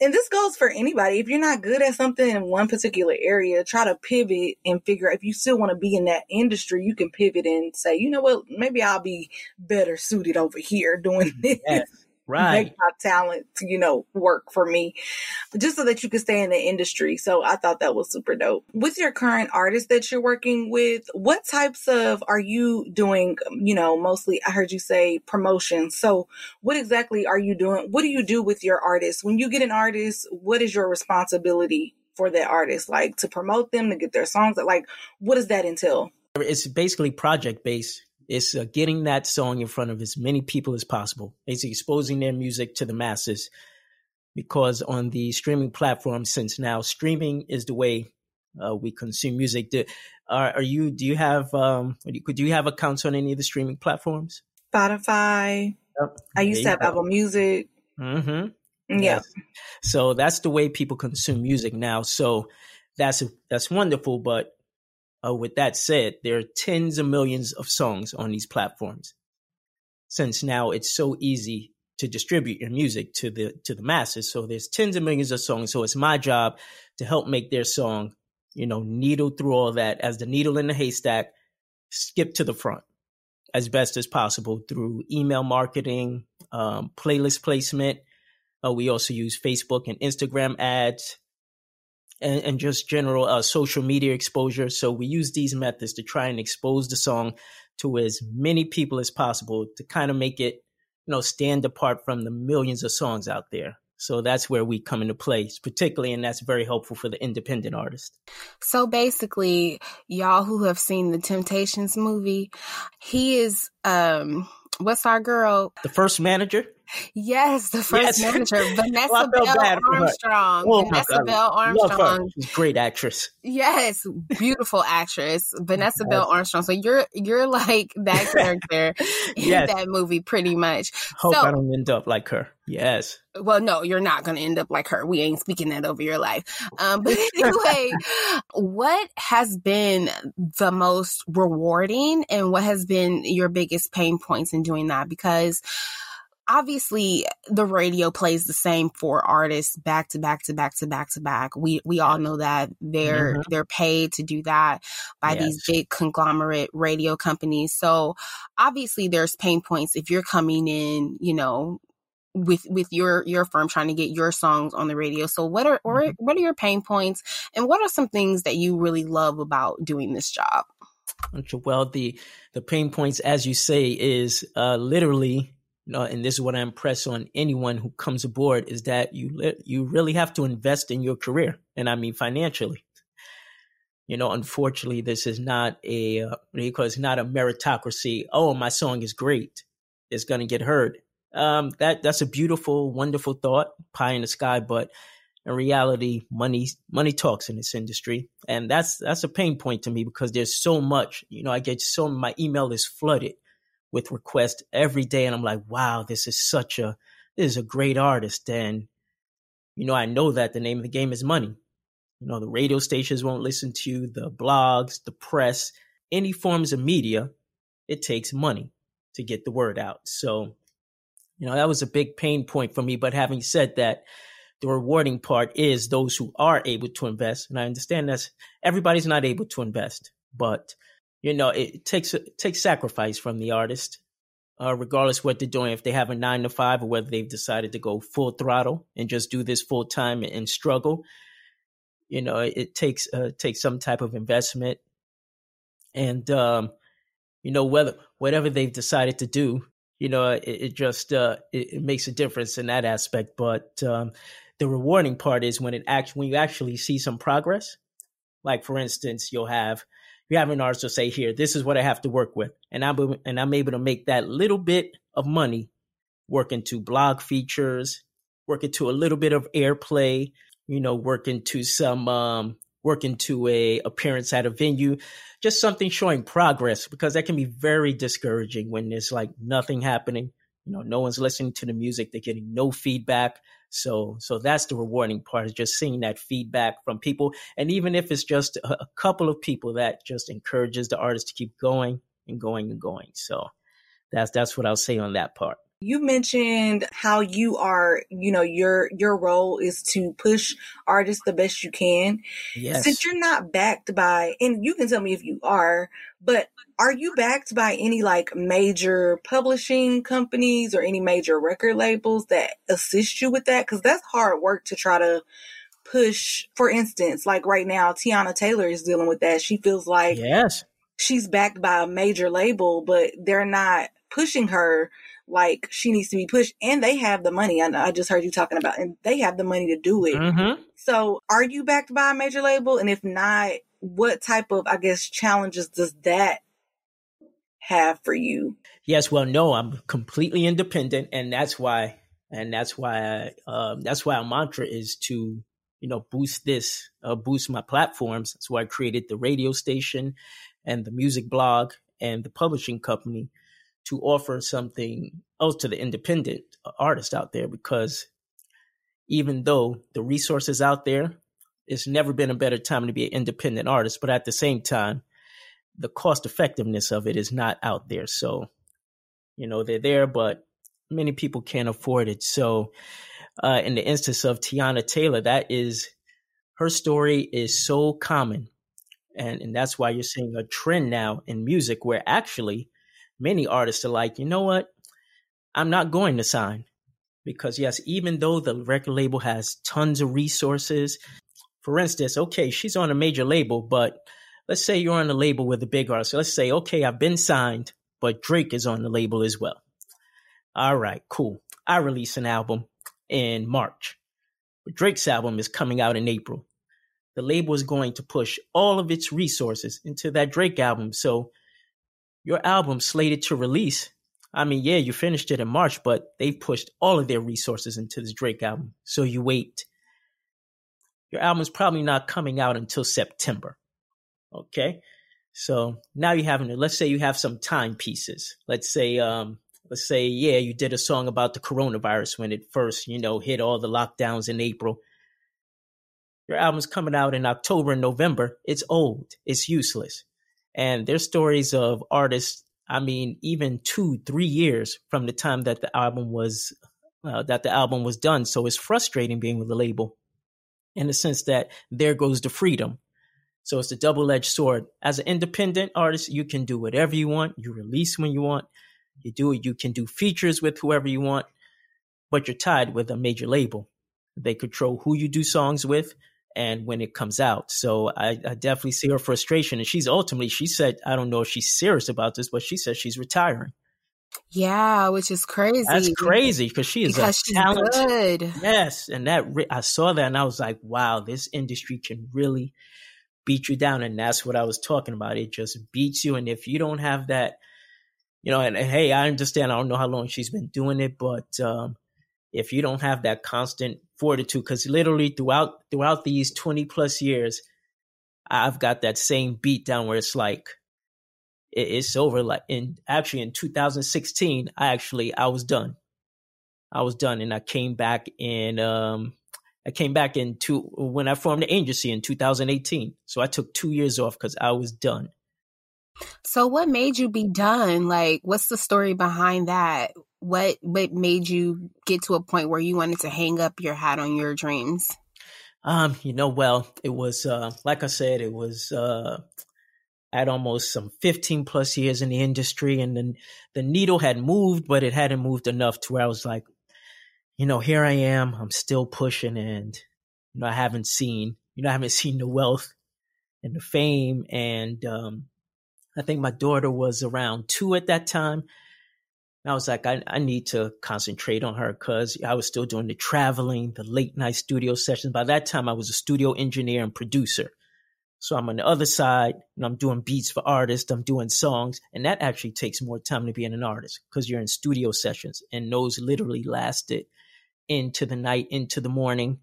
and this goes for anybody. If you're not good at something in one particular area try to pivot and figure out if you still want to be in that industry you can pivot and say you know what? Maybe i'll be better suited over here doing [laughs] this. yes right. make my talent, you know, work for me, just so that you can stay in the industry. So I thought that was super dope. With your current artists that you're working with, what types of are you doing? You know, mostly I heard you say promotion. So what exactly are you doing? What do you do with your artists? When you get an artist, what is your responsibility for that artist? Like to promote them, to get their songs? Like, what does that entail? It's basically project based it's uh, getting that song in front of as many people as possible. It's exposing their music to the masses. Because on the streaming platform, since now streaming is the way uh, we consume music, do, are, are, you? Do you have? Um, do you have accounts on any of the streaming platforms? Spotify. Yep. I used to have Apple Music. Mm-hmm. Yeah. Yes. So that's the way people consume music now. So that's that's wonderful, but uh, with that said, there are tens of millions of songs on these platforms. since now it's so easy to distribute your music to the to the masses. So there's tens of millions of songs. So it's my job to help make their song, you know, needle through all that as the needle in the haystack, skip to the front as best as possible through email marketing, um, playlist placement. Uh, we also use Facebook and Instagram ads and, and just general uh, social media exposure. So we use these methods to try and expose the song to as many people as possible to kind of make it, you know, stand apart from the millions of songs out there. So that's where we come into place, particularly, and that's very helpful for the independent artist. So basically, y'all who have seen the Temptations movie, he is um what's our girl? The first manager? Yes, the first yes. manager, [laughs] Vanessa well, Bell Armstrong. Oh Vanessa Bell Armstrong. She's a great actress. Yes, beautiful actress. Vanessa. Bell Armstrong. So you're you're like [laughs] that character [laughs] yes. in that movie pretty much. Hope so, I don't end up like her. Yes. Well, no, you're not going to end up like her. We ain't speaking that over your life. Um, but anyway, what has been the most rewarding and what has been your biggest pain points in doing that? Because obviously the radio plays the same for artists back to back to back to back to back. We we all know that they're mm-hmm. they're paid to do that by yes. these big conglomerate radio companies. So obviously there's pain points if you're coming in, you know, with with your your firm trying to get your songs on the radio. So what are or mm-hmm. what are your pain points and what are some things that you really love about doing this job? Well, the the pain points, as you say, is uh, literally uh, and this is what I impress on anyone who comes aboard is that you you really have to invest in your career, and I mean financially. You know, unfortunately, this is not a uh, because not a meritocracy. Oh, my song is great; it's going to get heard. Um, that that's a beautiful, wonderful thought, pie in the sky. But in reality, money money talks in this industry, and that's that's a pain point to me because there's so much. You know, I get so my email is flooded with requests every day. And I'm like, wow, this is such a, this is a great artist. And, you know, I know that the name of the game is money. You know, the radio stations won't listen to you, the blogs, the press, any forms of media, it takes money to get the word out. So, you know, that was a big pain point for me. But having said that, the rewarding part is those who are able to invest. And I understand that everybody's not able to invest, but you know, it takes it takes sacrifice from the artist, uh, regardless what they're doing. If they have a nine to five, or whether they've decided to go full throttle and just do this full time and, struggle, you know, it, it takes uh, takes some type of investment, and um, you know whether whatever they've decided to do, you know, it, it just uh, it, it, makes a difference in that aspect. But um, the rewarding part is when it actually when you actually see some progress. Like for instance, you'll have you have an artist to say, here, this is what I have to work with. And I'm, and I'm able to make that little bit of money work into blog features, work into a little bit of airplay, you know, work into some, um, work into a appearance at a venue, just something showing progress because that can be very discouraging when there's like nothing happening. You know, no one's listening to the music. They're getting no feedback. So, so that's the rewarding part is just seeing that feedback from people. And even if it's just a, a couple of people that just encourages the artist to keep going and going and going. So that's, that's what I'll say on that part. You mentioned how you are, you know, your your role is to push artists the best you can. Yes. Since you're not backed by and you can tell me if you are, but are you backed by any like major publishing companies or any major record labels that assist you with that? Cause that's hard work to try to push. For instance, like right now, Teyana Taylor is dealing with that. She feels like yes, she's backed by a major label, but they're not pushing her like she needs to be pushed and they have the money. I, I just heard you talking about, and they have the money to do it. Mm-hmm. So are you backed by a major label? And if not, what type of, I guess, challenges does that have for you? Yes, well, no, I'm completely independent, and that's why, and that's why, I, um, that's why our mantra is to, you know, boost this, uh, boost my platforms. That's why I created the radio station, and the music blog, and the publishing company to offer something else to the independent artist out there. Because even though the resources out there, it's never been a better time to be an independent artist, but at the same time, the cost effectiveness of it is not out there. So, You know, they're there, but many people can't afford it. So, uh, in the instance of Teyana Taylor, that is her story is so common. And, and that's why you're seeing a trend now in music where actually many artists are like, you know what? I'm not going to sign because yes, even though the record label has tons of resources, for instance, okay, she's on a major label, but let's say you're on a label with a big artist. Let's say, okay, I've been signed, but Drake is on the label as well. All right, cool. I release an album in March. Drake's album is coming out in April. The label is going to push all of its resources into that Drake album. So your album slated to release I mean, yeah, you finished it in March, but they've pushed all of their resources into this Drake album. So you wait. Your album's probably not coming out until September. Okay. So now you have, let's say you have some timepieces. Let's say, um, let's say, yeah, you did a song about the coronavirus when it first, you know, hit all the lockdowns in April. Your album's coming out in October and November. It's old. It's useless. And there's stories of artists I mean, even two, three years from the time that the album was uh, that the album was done. So it's frustrating being with the label, in the sense that there goes the freedom. So it's a double edged sword. As an independent artist, you can do whatever you want. You release when you want. You do it. You can do features with whoever you want, but you're tied with a major label. They control who you do songs with and when it comes out. So I, I, definitely see her frustration. And she's ultimately, she said, I don't know if she's serious about this, but she says she's retiring. Yeah, which is crazy. That's crazy because she is because a talent. Good. Yes, and that I saw that and I was like, wow, this industry can really beat you down, and that's what I was talking about. It just beats you, and if you don't have that, you know, and, and hey, I understand. I don't know how long she's been doing it, but um, if you don't have that constant fortitude because literally throughout throughout these 20 plus years i've got that same beat down where it's like it, it's over like in actually in 2016 i actually i was done. I was done and i came back in um i came back into when i formed the agency in 2018 so i took two years off because i was done. So what made you be done? Like what's the story behind that what what made you get to a point where you wanted to hang up your hat on your dreams? Um, you know, well, it was uh like I said, it was uh almost some 15 plus years in the industry and then the needle had moved, but it hadn't moved enough to where I was like, you know, here I am, I'm still pushing and you know, I haven't seen, you know, I haven't [laughs] seen the wealth and the fame and um I think my daughter was around two at that time. And I was like, I, I need to concentrate on her because I was still doing the traveling, the late night studio sessions. By that time, I was a studio engineer and producer. So I'm on the other side and I'm doing beats for artists, I'm doing songs. And that actually takes more time to being an artist because you're in studio sessions and those literally lasted into the night, into the morning.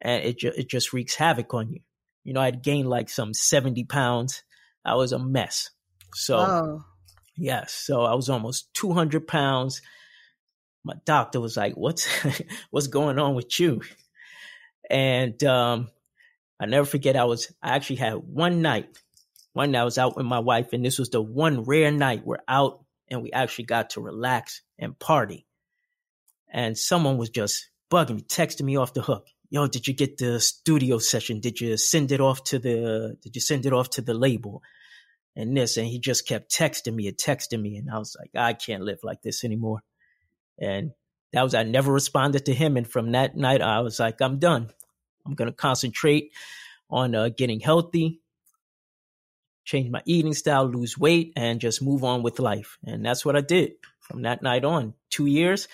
And it, ju- it just wreaks havoc on you. You know, I'd gained like some 70 pounds. I was a mess. So. Oh Yes. So I was almost 200 pounds. My doctor was like, what's, [laughs] what's going on with you? And, um, I never forget. I was, I actually had one night, one night I was out with my wife and this was the one rare night we're out and we actually got to relax and party. And someone was just bugging me, texting me off the hook. Yo, did you get the studio session? Did you send it off to the, did you send it off to the label? And this. And he just kept texting me and texting me. And I was like, I can't live like this anymore. And that was, I never responded to him. And from that night, I was like, I'm done. I'm going to concentrate on uh, getting healthy, change my eating style, lose weight, and just move on with life. And that's what I did from that night on, two years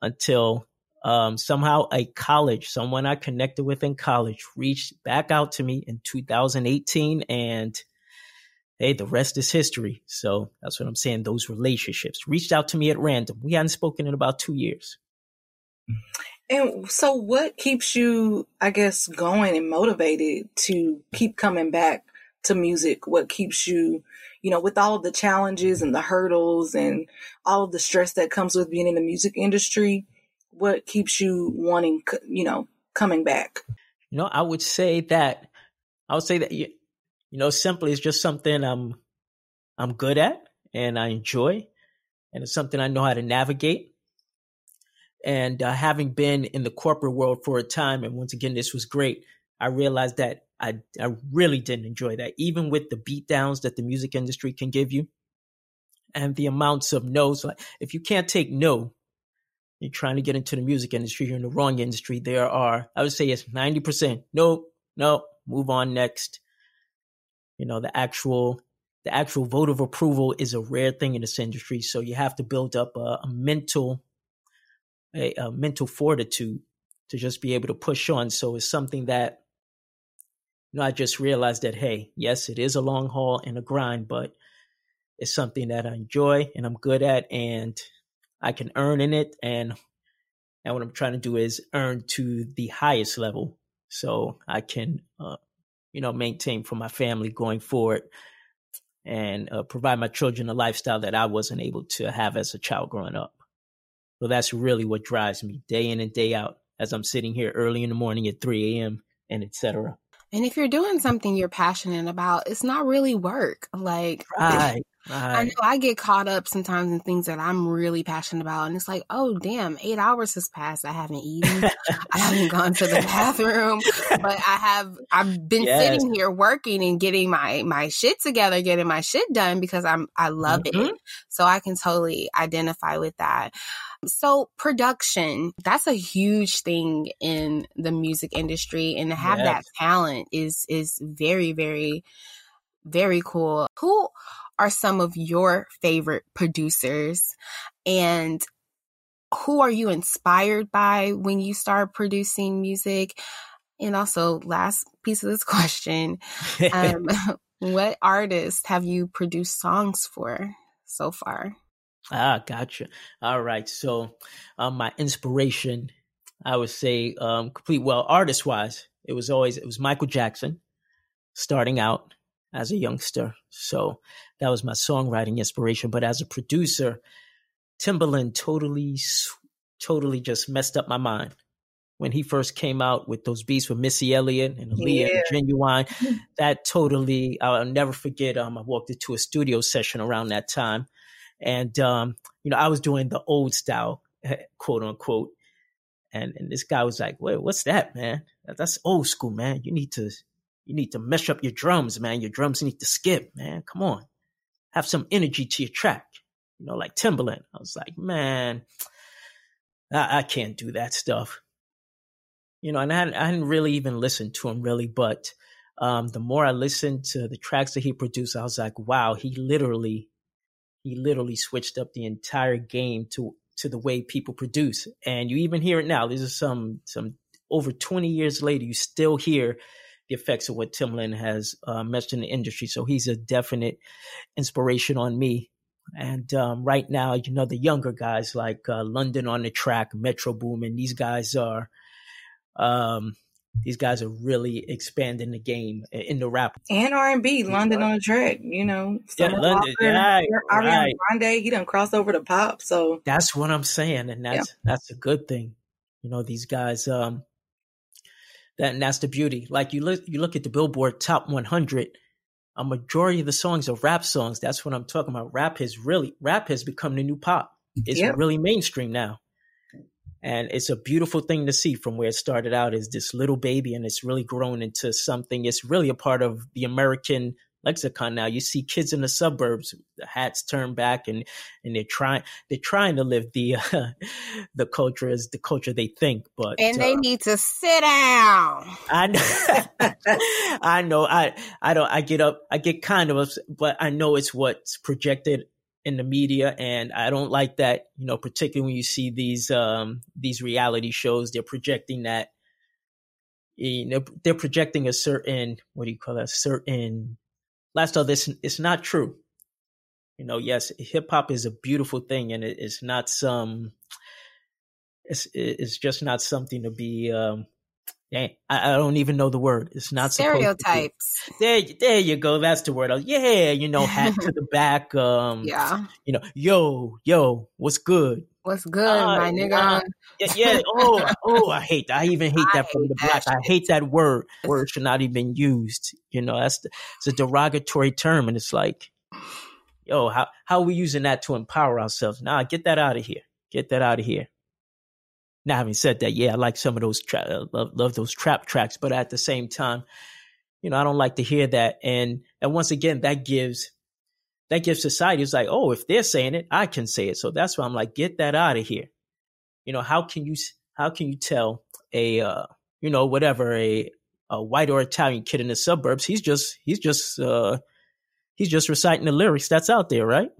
until um, somehow a college, someone I connected with in college, reached back out to me in 2018 and hey, the rest is history. So that's what I'm saying. Those relationships reached out to me at random. We hadn't spoken in about two years. And so, what keeps you, I guess, going and motivated to keep coming back to music? What keeps you, you know, with all of the challenges and the hurdles and all of the stress that comes with being in the music industry? What keeps you wanting, you know, coming back? You know, I would say that I would say that you know, simply it's just something I'm I'm good at and I enjoy. and it's something I know how to navigate. And uh, having been in the corporate world for a time, and once again, this was great. I realized that I I really didn't enjoy that, even with the beatdowns that the music industry can give you, and the amounts of no's. Like if you can't take no, you're trying to get into the music industry, you're in the wrong industry. There are, I would say, it's ninety percent. No, no, move on next. You know, the actual the actual vote of approval is a rare thing in this industry, so you have to build up a, a mental a, a mental fortitude to just be able to push on. So it's something that you know, I just realized that, hey, yes, it is a long haul and a grind, but it's something that I enjoy and I'm good at and I can earn in it. And, and what I'm trying to do is earn to the highest level so I can, uh, you know, maintain for my family going forward and uh, provide my children a lifestyle that I wasn't able to have as a child growing up. So that's really what drives me day in and day out as I'm sitting here early in the morning at 3 a.m. and etc. And if you're doing something you're passionate about, it's not really work. Like, right, right. I know I get caught up sometimes in things that I'm really passionate about. And it's like, oh, damn, eight hours has passed. I haven't eaten. I haven't [laughs] gone to the bathroom, but I have, I've been yes. sitting here working and getting my, my shit together, getting my shit done because I'm, I love mm-hmm. it. So I can totally identify with that. So production, that's a huge thing in the music industry and to have yes. that talent is is very very very cool. Who are some of your favorite producers and who are you inspired by when you start producing music? And also, last piece of this [laughs] question, um, [laughs] what artists have you produced songs for so far? Ah, gotcha. All right. So, um, my inspiration, I would say, um, complete well, artist wise, it was always it was Michael Jackson, starting out as a youngster. So that was my songwriting inspiration. But as a producer, Timbaland totally, totally just messed up my mind when he first came out with those beats with Missy Elliott and Aaliyah yeah. and Ginuwine. [laughs] That totally, I'll never forget. Um, I walked into a studio session around that time and, um, you know, I was doing the old style, eh, quote unquote. And, and this guy was like, wait, what's that, man? That's old school, man. You need to, you need to mesh up your drums, man. Your drums need to skip, man. Come on. Have some energy to your track. You know, like Timbaland. I was like, man, I, I can't do that stuff. You know, and I hadn't, I hadn't really even listened to him really, but um, the more I listened to the tracks that he produced, I was like, wow, he literally he literally switched up the entire game to to the way people produce. And you even hear it now. This is some some over 20 years later, you still hear the effects of what Timbaland has uh, in the industry. So he's a definite inspiration on me. And um, right now, you know, the younger guys like uh, London on the track, Metro Boomin, these guys are um, these guys are really expanding the game in the rap and R and B. London on the track, you know. Yeah, London, Walker, right, right. Grande, he done cross over to pop. So that's what I'm saying, and that's yeah. that's a good thing. You know, these guys. Um, that and that's the beauty. Like you look, you look at the Billboard Top 100. A majority of the songs are rap songs. That's what I'm talking about. Rap has really, rap has become the new pop. It's yep. really mainstream now and it's a beautiful thing to see from where it started out as this little baby and it's really grown into something it's really a part of the american lexicon now. You see kids in the suburbs the hats turned back and and they're trying they're trying to live the uh, [laughs] the culture as the culture they think but and they uh, need to sit down. I know. [laughs] [laughs] I know. I i don't i get up i get kind of upset, but i know it's what's projected in the media and I don't like that, you know, particularly when you see these um these reality shows, they're projecting that you know they're projecting a certain what do you call that, a certain of this it's not true. You know, yes, hip hop is a beautiful thing and it, it's not some it's it's just not something to be um I, I don't even know the word. It's not stereotypes. There, there you go. That's the word. Yeah, you know, hat to the back. [laughs] Um, yeah. You know, yo, yo, what's good? What's good, uh, my nigga? Uh, yeah, yeah. Oh, oh, I hate that. I even hate that I from hate the black. I hate that word. Word should not even used. You know, that's the, it's a derogatory term, and it's like, yo, how how are we using that to empower ourselves? Nah, get that out of here. Get that out of here. Now, having said that, yeah, I like some of those tra- uh, love, love those trap tracks, but at the same time, you know, I don't like to hear that. And and once again, that gives that gives society it's like, oh, if they're saying it, I can say it. So that's why I'm like, get that out of here. You know, how can you how can you tell a uh, you know whatever a a white or Italian kid in the suburbs? He's just he's just uh, he's just reciting the lyrics that's out there, right?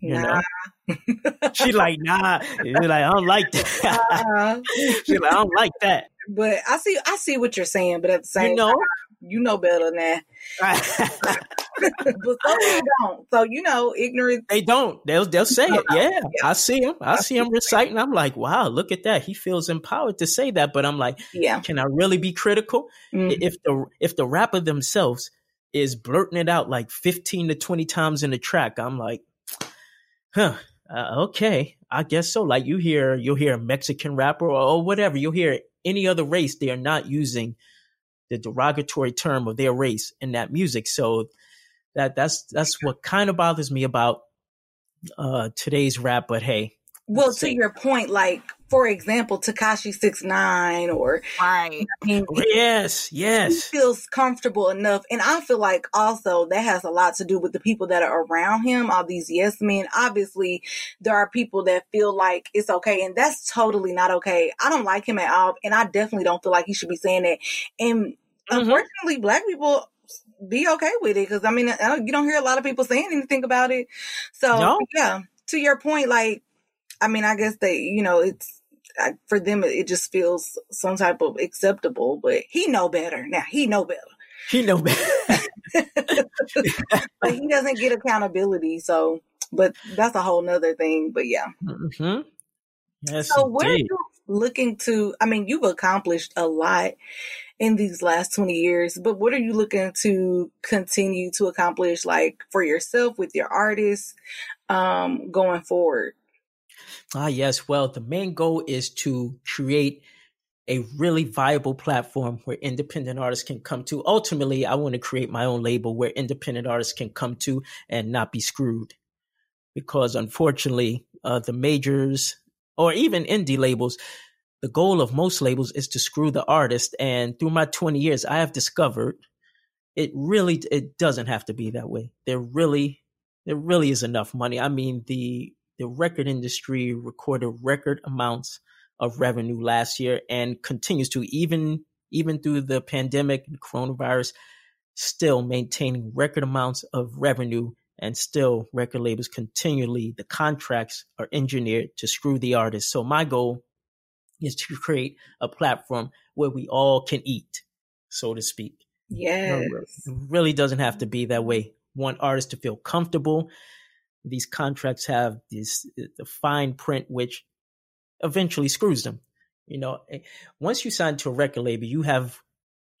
You know, [laughs] she like nah. She's like I don't like that. Uh, she like I don't like that. But I see I see what you're saying, but at the same you know, time, you know better than that. [laughs] but some people don't. So you know, ignorance. They don't. They'll they'll say it. Yeah, yeah. I see him. I see him reciting. I'm like, wow, look at that. He feels empowered to say that. But I'm like, yeah, can I really be critical mm-hmm. if the if the rapper themselves is blurting it out like 15 to 20 times in the track? I'm like, huh. Uh, okay, I guess so. Like you hear, you'll hear a Mexican rapper or, or whatever. You'll hear any other race. They are not using the derogatory term of their race in that music. So that that's that's what kind of bothers me about uh, today's rap. But hey, well, to your point, like for example, Tekashi Six Nine or right. I mean, yes, yes, he feels comfortable enough, and I feel like also that has a lot to do with the people that are around him. All these yes men. Obviously, there are people that feel like it's okay, and that's totally not okay. I don't like him at all, and I definitely don't feel like he should be saying that. And mm-hmm. unfortunately, black people be okay with it because I mean, you don't hear a lot of people saying anything about it. So no. yeah, to your point, like I mean, I guess they, you know, it's I, for them. It just feels some type of acceptable, but he know better now. He know better. He know better. [laughs] but he doesn't get accountability. So, but that's a whole nother thing. But yeah. Mm-hmm. Yes, so what indeed. are you looking to? I mean, you've accomplished a lot in these last 20 years, but what are you looking to continue to accomplish like for yourself with your artists um going forward? Ah, yes. Well, the main goal is to create a really viable platform where independent artists can come to. Ultimately, I want to create my own label where independent artists can come to and not be screwed. Because unfortunately, uh, the majors or even indie labels, the goal of most labels is to screw the artist. And through my 20 years, I have discovered it really it doesn't have to be that way. There really there really is enough money. I mean, the the record industry recorded record amounts of revenue last year and continues to even even through the pandemic and coronavirus still maintaining record amounts of revenue and still record labels continually. The contracts are engineered to screw the artist. So my goal is to create a platform where we all can eat so to speak. Yeah it really doesn't have to be that way. Want artists to feel comfortable these contracts have this the fine print which eventually screws them. You know, once you sign to a record label, you have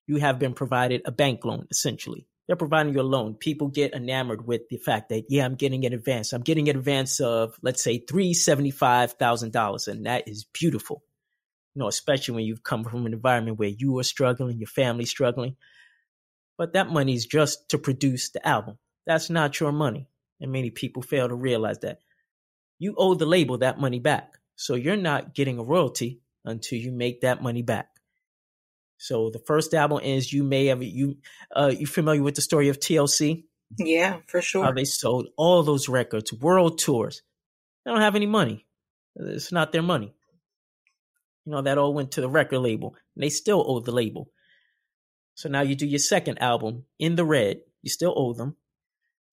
you have been provided a bank loan essentially. They're providing you a loan. People get enamored with the fact that yeah, I'm getting an advance. I'm getting an advance of let's say three seventy five thousand dollars, and that is beautiful. You know, especially when you've come from an environment where you are struggling, your family's struggling. But that money is just to produce the album. That's not your money. And many people fail to realize that. You owe the label that money back. So you're not getting a royalty until you make that money back. So the first album is you may have you uh you familiar with the story of TLC? Yeah, for sure. How they sold all those records, world tours. They don't have any money. It's not their money. You know, that all went to the record label. And they still owe the label. So now you do your second album in the red. You still owe them.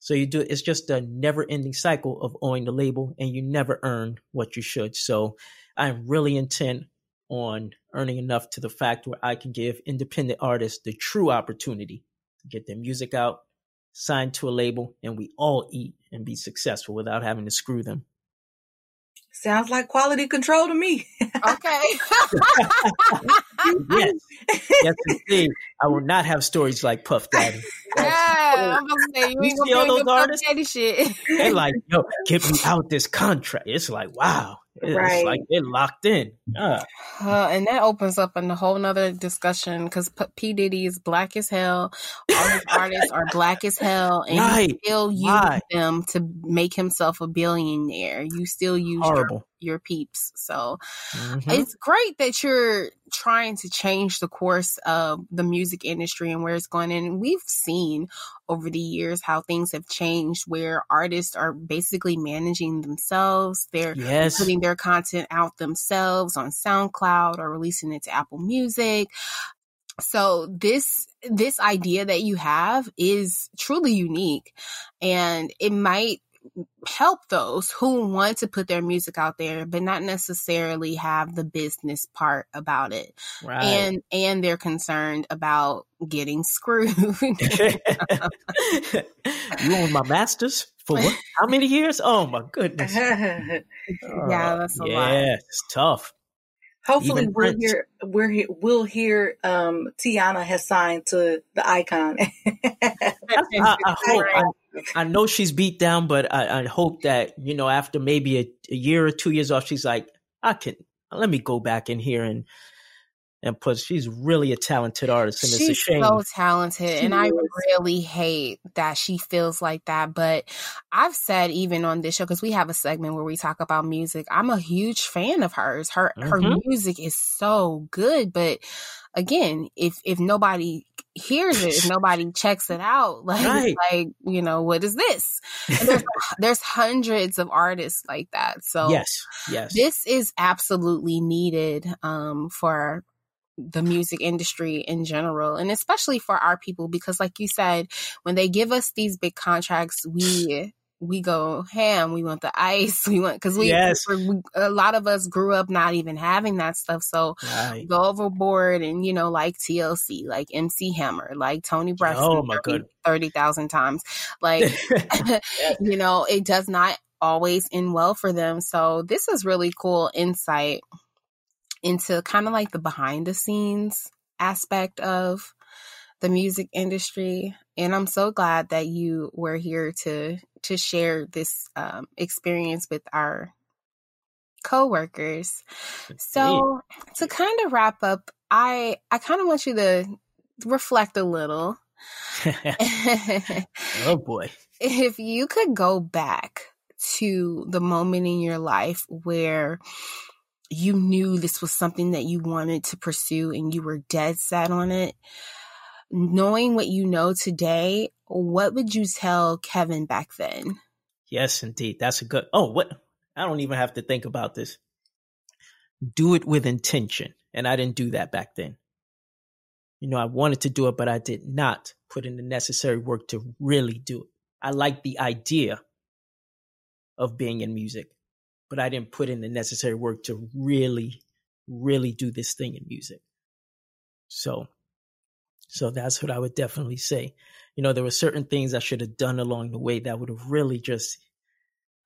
So you do it's just a never ending cycle of owing the label and you never earn what you should. So I'm really intent on earning enough to the fact where I can give independent artists the true opportunity to get their music out, signed to a label, and we all eat and be successful without having to screw them. Sounds like quality control to me. okay. [laughs] yes. Yes, indeed. I will not have stories like Puff Daddy. yeah, I'm gonna say you, you see all those artists. Shit. They're like, yo, get me out this contract. It's like, wow. It's Right. like they're locked in. Ah, Uh, and that opens up a whole nother discussion because P-, P Diddy is black as hell. All his artists are black as hell, and Right. you still use them to make himself a billionaire. You still use horrible. Your peeps. So Mhm. it's great that you're trying to change the course of the music industry and where it's going. And we've seen over the years how things have changed, where artists are basically managing themselves. They're Yes. putting their content out themselves on SoundCloud or releasing it to Apple Music. So this this idea that you have is truly unique and it might help those who want to put their music out there but not necessarily have the business part about it Right. and and they're concerned about getting screwed [laughs] you own my masters for what? How many years? Oh my goodness. [laughs] yeah that's a lot yeah, it's tough. Hopefully, Even we'll Prince. hear we're he- we'll hear um, Teyana has signed to the icon. [laughs] I, I hope. I, I know she's beat down, but I, I hope that you know after maybe a, a year or two years off, she's like, I can let me go back in here and and put. She's really a talented artist, and it's a She's shame. so talented, She and I really hate that she feels like that. But I've said even on this show because we have a segment where we talk about music. I'm a huge fan of hers. Her her Mhm. music is so good, but again, if if nobody hears it, if nobody [laughs] checks it out, [laughs] like Right. like you know what is this? And there's [laughs] there's hundreds of artists like that. So yes, yes. this is absolutely needed um, for the music industry in general and especially for our people because like you said when they give us these big contracts we we go ham we want the ice [laughs] we want because we, Yes. we a lot of us grew up not even having that stuff so right. go overboard and you know like TLC like MC Hammer like Toni Braxton Oh, my 30 God. 30,000 times like [laughs] [laughs] you know, it does not always end well for them. So this is really cool insight into kind of like the behind the scenes aspect of the music industry. And I'm so glad that you were here to to share this um, experience with our coworkers. So to kind of wrap up, I I kind of want you to reflect a little. [laughs] [laughs] oh boy. if you could go back to the moment in your life where you knew this was something that you wanted to pursue and you were dead set on it, knowing what you know today, what would you tell Kevin back then? Yes, indeed. That's a good. Oh, what? I don't even have to think about this. Do it with intention. And I didn't do that back then. You know, I wanted to do it, but I did not put in the necessary work to really do it. I like the idea of being in music, but I didn't put in the necessary work to really, really do this thing in music. So, so that's what I would definitely say. You know, there were certain things I should have done along the way that would have really just,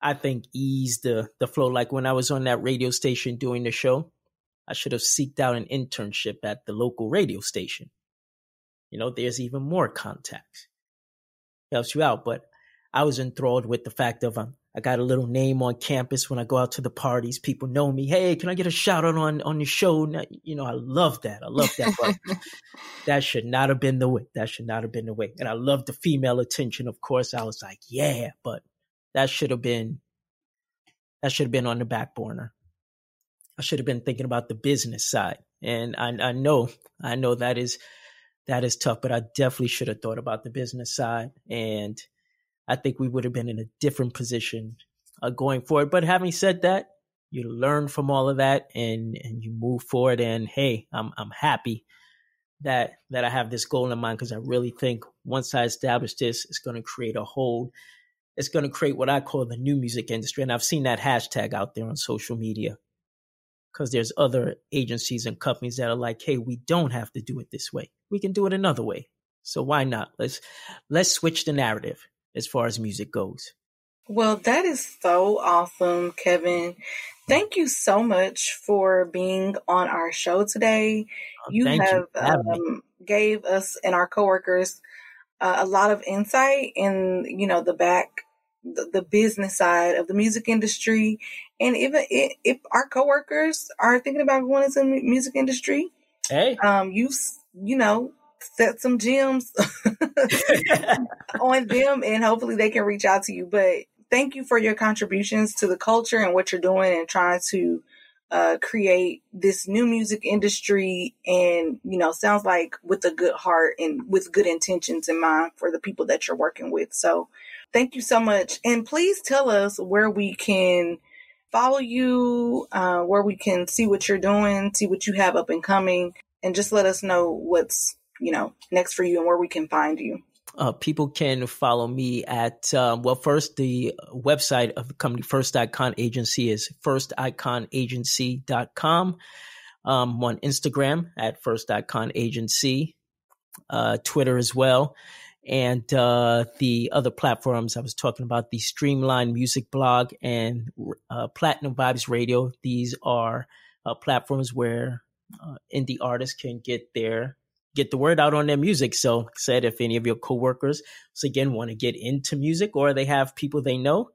I think, eased the the flow. Like when I was on that radio station doing the show, I should have seeked out an internship at the local radio station. You know, there's even more contacts. Helps you out. But I was enthralled with the fact of um, I got a little name on campus when I go out to the parties. People know me. Hey, can I get a shout out on on your show? You know, I love that. I love that. But [laughs] that should not have been the way. That should not have been the way. And I love the female attention. Of course, I was like, yeah, but that should have been that should have been on the back burner. I should have been thinking about the business side. And I, I know, I know that is that is tough, but I definitely should have thought about the business side. And I think we would have been in a different position uh, going forward. But having said that, you learn from all of that and and you move forward. And hey, I'm I'm happy that that I have this goal in mind because I really think once I establish this, it's going to create a whole. It's going to create what I call the new music industry, and I've seen that hashtag out there on social media because there's other agencies and companies that are like, "Hey, we don't have to do it this way. We can do it another way. So why not? Let's let's switch the narrative as far as music goes." Well, that is so awesome, Kevin. Thank you so much for being on our show today. Uh, You thank have me. um, gave us and our coworkers uh, a lot of insight in you know the back the, the business side of the music industry And even if, if our coworkers are thinking about going into the music industry, hey, um, you've you know set some gems [laughs] on them, and hopefully they can reach out to you. But thank you for your contributions to the culture and what you're doing and trying to uh, create this new music industry. And you know sounds like with a good heart and with good intentions in mind for the people that you're working with. So thank you so much. And please tell us where we can follow you uh, where we can see what you're doing see what you have up and coming and just let us know what's you know next for you and where we can find you uh, people can follow me at, um, well, first, the website of the company, First Icon Agency, is firsticonagency.com. Um, on Instagram at First Icon Agency, uh, Twitter as well. And uh, the other platforms I was talking about, the Streamline Music Blog and uh, Platinum Vibes Radio. These are uh, platforms where uh, indie artists can get their get the word out on their music. So, like said, if any of your coworkers, so again, want to get into music or they have people they know,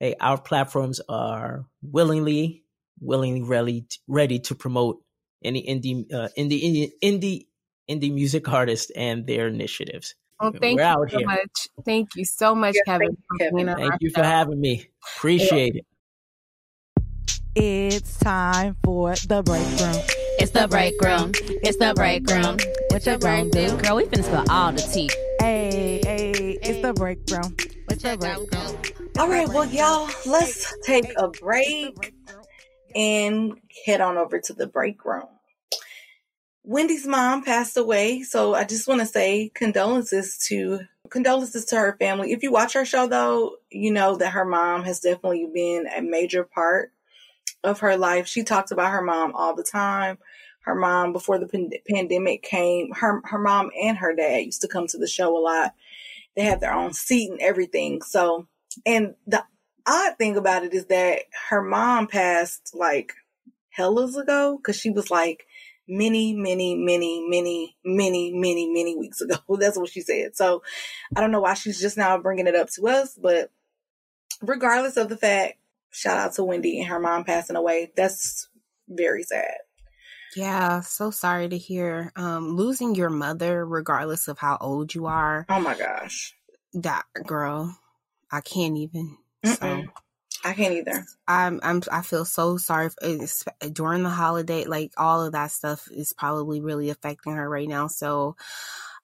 hey, our platforms are willingly, willingly ready, ready to promote any indie, uh, indie, indie, indie, indie music artists and their initiatives. Well, thank We're you so here. much. Thank you so much, yes, Kevin. Thank you, thank you for having me. Appreciate yeah. it. It's time for the break room. It's the break room. It's the break room. What you gonna do? Girl, we finna spill all the tea. Hey, hey, it's the break room. What you gonna do? All right, well, y'all, let's take a break and head on over to the break room. Wendy's mom passed away, so I just want to say condolences to condolences to her family. If you watch her show though, you know that her mom has definitely been a major part of her life. She talks about her mom all the time. Her mom, before the pan- pandemic came, her her mom and her dad used to come to the show a lot. They had their own seat and everything. So, and the odd thing about it is that her mom passed like hellas ago because she was like many, many, many, many, many, many, many weeks ago. [laughs] That's what she said. So I don't know why she's just now bringing it up to us, but regardless of the fact, shout out to Wendy and her mom passing away. That's very sad. Yeah, so sorry to hear. Um, losing your mother, regardless of how old you are. Oh my gosh. That girl, I can't even. So I can't either. I'm I'm I feel so sorry for, during the holiday. Like all of that stuff is probably really affecting her right now. So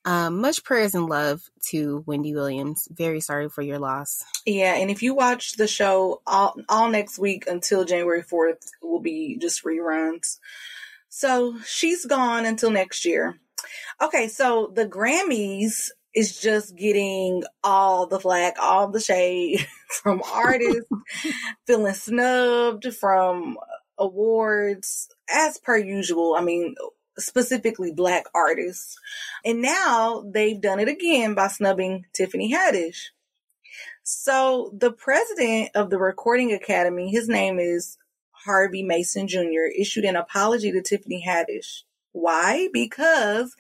um, much prayers and love to Wendy Williams. Very sorry for your loss. Yeah, and if you watch the show all all next week until January fourth will be just reruns. So she's gone until next year. Okay, so the Grammys is just getting all the flack, all the shade [laughs] from artists, [laughs] feeling snubbed from awards as per usual. I mean, specifically black artists. And now they've done it again by snubbing Tiffany Haddish. So the president of the Recording Academy, his name is Harvey Mason Jr., issued an apology to Tiffany Haddish. Why? Because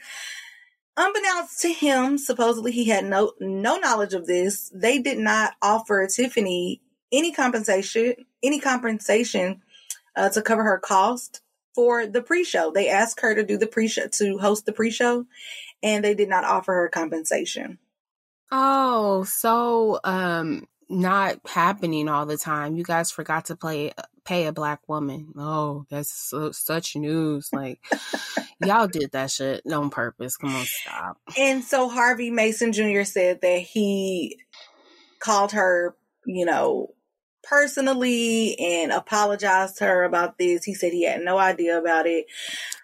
unbeknownst to him, supposedly he had no no knowledge of this. They did not offer Tiffany any compensation, any compensation uh, to cover her cost for the pre-show. They asked her to do the pre-show to host the pre-show and they did not offer her compensation. Oh, so um not happening all the time. You guys forgot to play pay a black woman. Oh, that's so, such news. Like [laughs] y'all did that shit on purpose. Come on, stop. And so Harvey Mason Jr. said that he called her, you know, personally and apologized to her about this. He said he had no idea about it.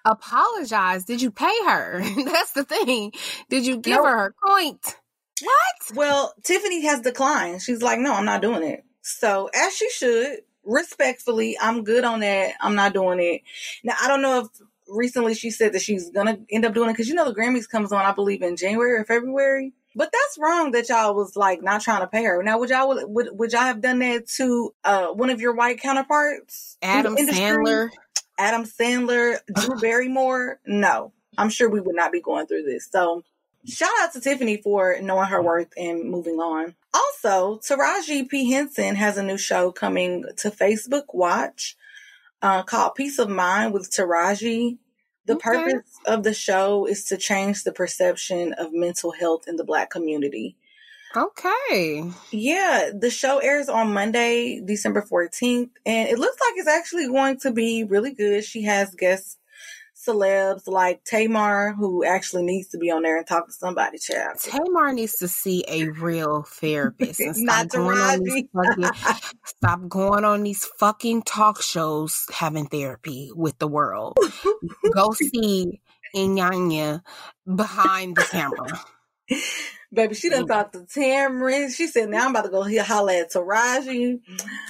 Apologize? Did you pay her? [laughs] That's the thing. Did you give her her point? What? Well, Tiffany has declined. She's like, no, I'm not doing it. So, as she should, respectfully, I'm good on that. I'm not doing it. Now, I don't know if recently she said that she's gonna end up doing it because you know the Grammys comes on, I believe, in January or February. But that's wrong that y'all was like not trying to pay her. Now, would y'all would would y'all have done that to uh, one of your white counterparts? Adam Sandler, Adam Sandler, Drew [sighs] Barrymore. No, I'm sure we would not be going through this. So, shout out to Tiffany for knowing her worth and moving on. Also, Taraji P. Henson has a new show coming to Facebook Watch uh, called Peace of Mind with Taraji. The Okay. purpose of the show is to change the perception of mental health in the Black community. Okay. Yeah, the show airs on Monday, December 14th, and it looks like it's actually going to be really good. She has guest celebs like Tamar, who actually needs to be on there and talk to somebody, child. Tamar needs to see a real therapist and [laughs] stop Not going on these fucking [laughs] stop going on these fucking talk shows having therapy with the world. Go see Iyanla behind the camera. Baby, she done talked to Tamron. She said, now I'm about to go here holler at Taraji.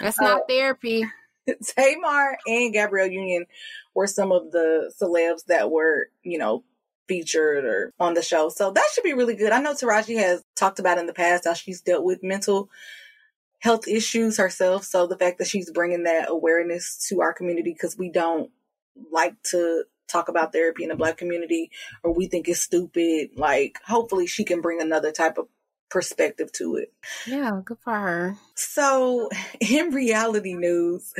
That's Uh, not therapy. [laughs] Tamar and Gabrielle Union were some of the celebs that were, you know, featured or on the show. So that should be really good. I know Taraji has talked about in the past how she's dealt with mental health issues herself. So the fact that she's bringing that awareness to our community because we don't like to talk about therapy in the black community or we think it's stupid. Like hopefully she can bring another type of perspective to it. Yeah, good for her. So, [laughs] in reality news,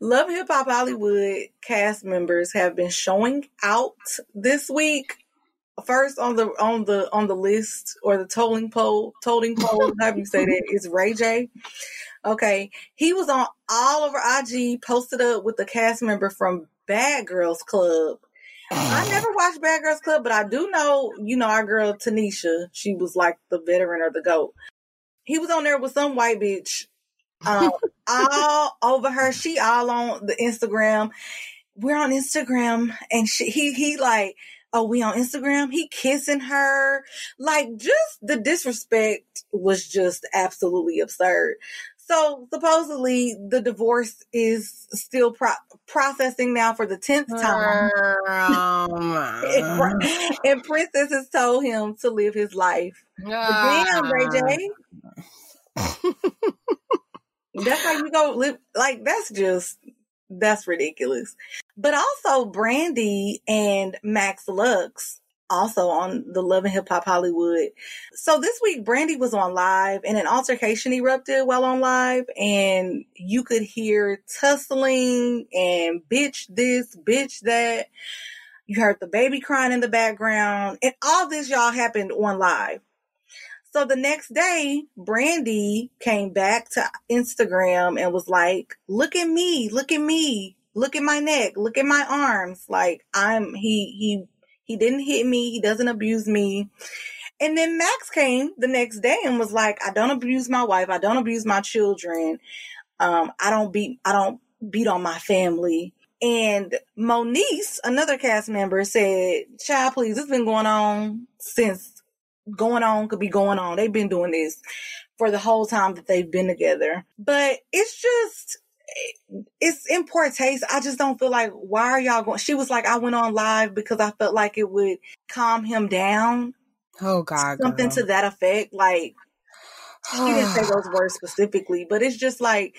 Love Hip Hop Hollywood cast members have been showing out this week. First on the on the on the list or the tolling poll, tolling poll, [laughs] however you say that, is Ray J. Okay, he was on all over IG, posted up with the cast member from Bad Girls Club. I [sighs] never watched Bad Girls Club, but I do know, you know, our girl Tanisha. She was like the veteran or the goat. He was on there with some white bitch, um, [laughs] all over her. She all on the Instagram. We're on Instagram, and she, he he like, oh, we on Instagram. He kissing her, like just the disrespect was just absolutely absurd. So supposedly the divorce is still pro- processing now for the tenth time. Um, [laughs] and, and Princess has told him to live his life. But damn, Ray J. [laughs] that's how you go live. Like that's just that's ridiculous. But also Brandy and Max Lux also on the Love and Hip Hop Hollywood. So this week Brandy was on live and an altercation erupted while on live and you could hear tussling and bitch this, bitch that. You heard the baby crying in the background and all this y'all happened on live. So the next day, Brandy came back to Instagram and was like, look at me, look at me, look at my neck, look at my arms. Like I'm, he, he, he didn't hit me. He doesn't abuse me. And then Max came the next day and was like, I don't abuse my wife. I don't abuse my children. Um, I don't beat, I don't beat on my family. And Moniece, another cast member, said, Child, please, it's been going on since going on could be going on. They've been doing this for the whole time that they've been together. But it's just, it's in poor taste. I just don't feel like, why are y'all going? She was like, I went on live because I felt like it would calm him down. Oh God, Something girl. to that effect. Like, she didn't say those words [sighs] specifically, but it's just like,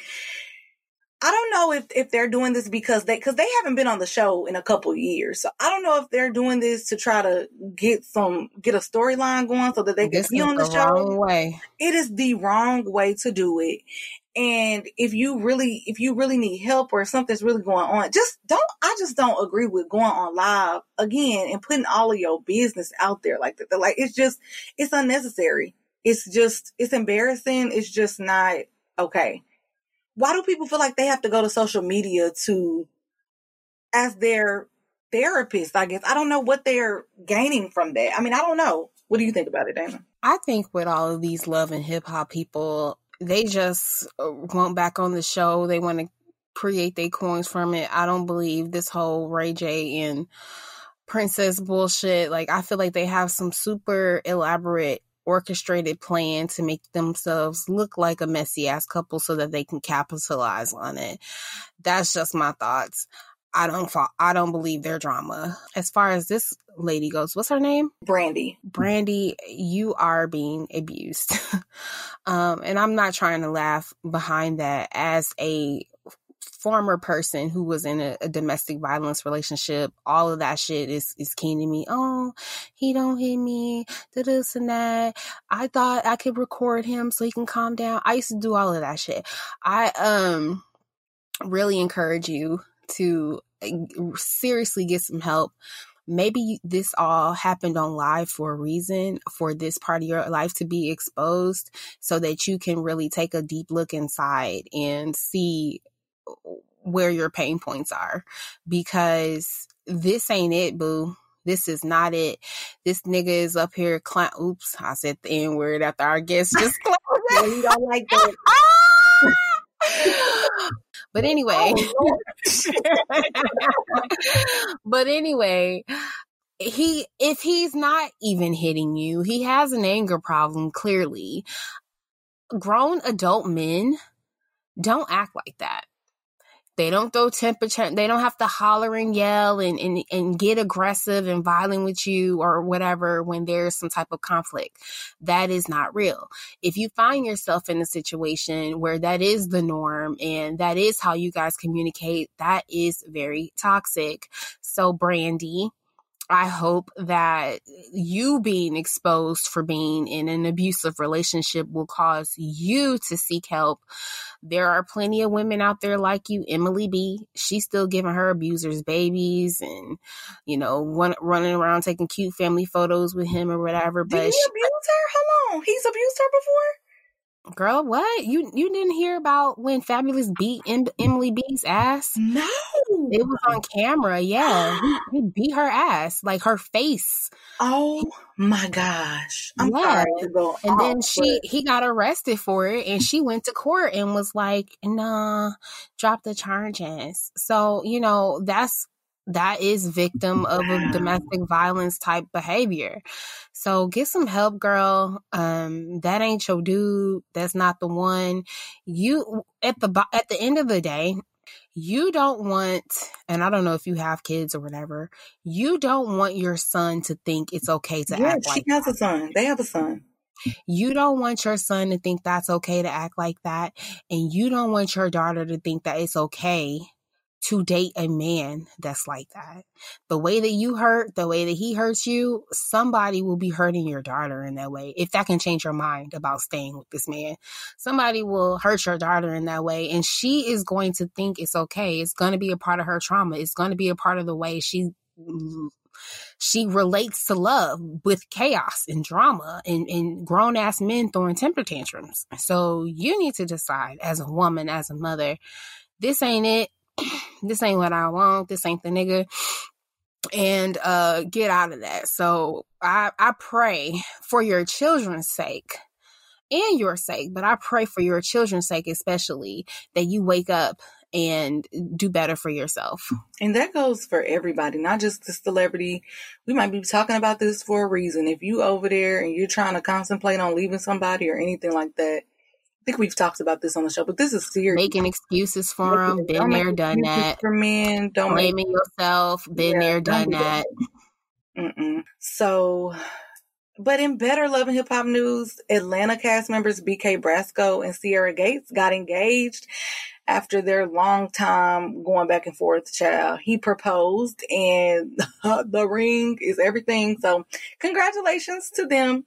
I don't know if, if they're doing this because they, cause they haven't been on the show in a couple years. So I don't know if they're doing this to try to get some, get a storyline going so that they can be on the, the show. wrong way. It is the wrong way to do it. And if you really, if you really need help or something's really going on, just don't, I just don't agree with going on live again and putting all of your business out there like that. Like it's just, it's unnecessary. It's just, it's embarrassing. It's just not okay. Why do people feel like they have to go to social media to, as their therapist, I guess? I don't know what they're gaining from that. I mean, I don't know. What do you think about it, Dana? I think with all of these love and hip hop people, they just uh, want back on the show. They want to create their coins from it. I don't believe this whole Ray J and Princess bullshit. Like, I feel like they have some super elaborate orchestrated plan to make themselves look like a messy ass couple so that they can capitalize on it. That's just my thoughts. I don't fa- I don't believe their drama. As far as this lady goes, what's her name? Brandy. Brandy, you are being abused. [laughs] um, and I'm not trying to laugh behind that as a former person who was in a, a, domestic violence relationship, all of that shit is is keen to me. Oh, he don't hit me, this and that. I thought I could record him so he can calm down. I used to do all of that shit. I um really encourage you to uh, seriously get some help maybe this all happened on live for a reason for this part of your life to be exposed so that you can really take a deep look inside and see where your pain points are because this ain't it, boo. This is not it. This nigga is up here. Cl- Oops, I said the N word after our guest [laughs] just closed. yeah, you don't like that. [laughs] but anyway, oh, [laughs] but anyway, he if he's not even hitting you, he has an anger problem clearly. Grown adult men don't act like that. They don't throw temperature. They don't have to holler and yell and, and, and get aggressive and violent with you or whatever when there's some type of conflict. That is not real. If you find yourself in a situation where that is the norm and that is how you guys communicate, that is very toxic. So, Brandy, I hope that you being exposed for being in an abusive relationship will cause you to seek help. There are plenty of women out there like you, Emily B. She's still giving her abusers babies and, you know, run, running around taking cute family photos with him or whatever. But Did he abuse her? How long? He's abused her before? Girl, what you you didn't hear about when Fabolous beat em- Emily B's ass? No, it was on camera. Yeah, [gasps] he, he, beat her ass, like her face. Oh my gosh! I'm yeah. and then she he got arrested for it, and she went to court and was like, "Nah, drop the charges." So you know that's that is victim of a domestic violence type behavior. So get some help, girl. Um, that ain't your dude. That's not the one. You at the at the end of the day, you don't want, and I don't know if you have kids or whatever. You don't want your son to think it's okay to yeah, act like. She has a son. They have a son. You don't want your son to think that's okay to act like that. And you don't want your daughter to think that it's okay to date a man that's like that. The way that you hurt, the way that he hurts you, somebody will be hurting your daughter in that way. If that can change your mind about staying with this man, somebody will hurt your daughter in that way. And she is going to think it's okay. It's going to be a part of her trauma. It's going to be a part of the way she she relates to love with chaos and drama and, and grown ass men throwing temper tantrums. So you need to decide as a woman, as a mother, this ain't it this ain't what I want. This ain't the nigga. And uh get out of that. So I I pray for your children's sake and your sake, but I pray for your children's sake especially that you wake up and do better for yourself. And that goes for everybody, not just the celebrity. We might be talking about this for a reason. If you over there and you're trying to contemplate on leaving somebody or anything like that, think we've talked about this on the show, but this is serious. Making excuses for them, been there, done that. For men, don't blaming make, yourself, been yeah, there, done that. Mm-mm. So, but in better love and hip hop news, Atlanta cast members BK Brasco and Sierra Gates got engaged after their long time going back and forth. Child, he proposed, and [laughs] the ring is everything. So, congratulations to them.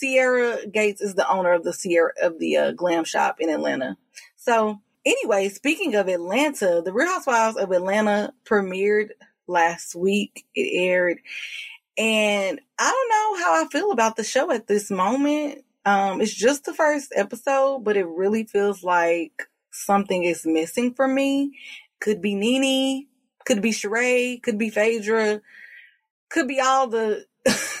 Sierra Gates is the owner of the Sierra of the uh, glam shop in Atlanta. So anyway, speaking of Atlanta, the Real Housewives of Atlanta premiered last week. It aired, and I don't know how I feel about the show at this moment. Um, it's just the first episode, but it really feels like something is missing for me. Could be Nene, could be Sheree, could be Phaedra, could be all the [laughs]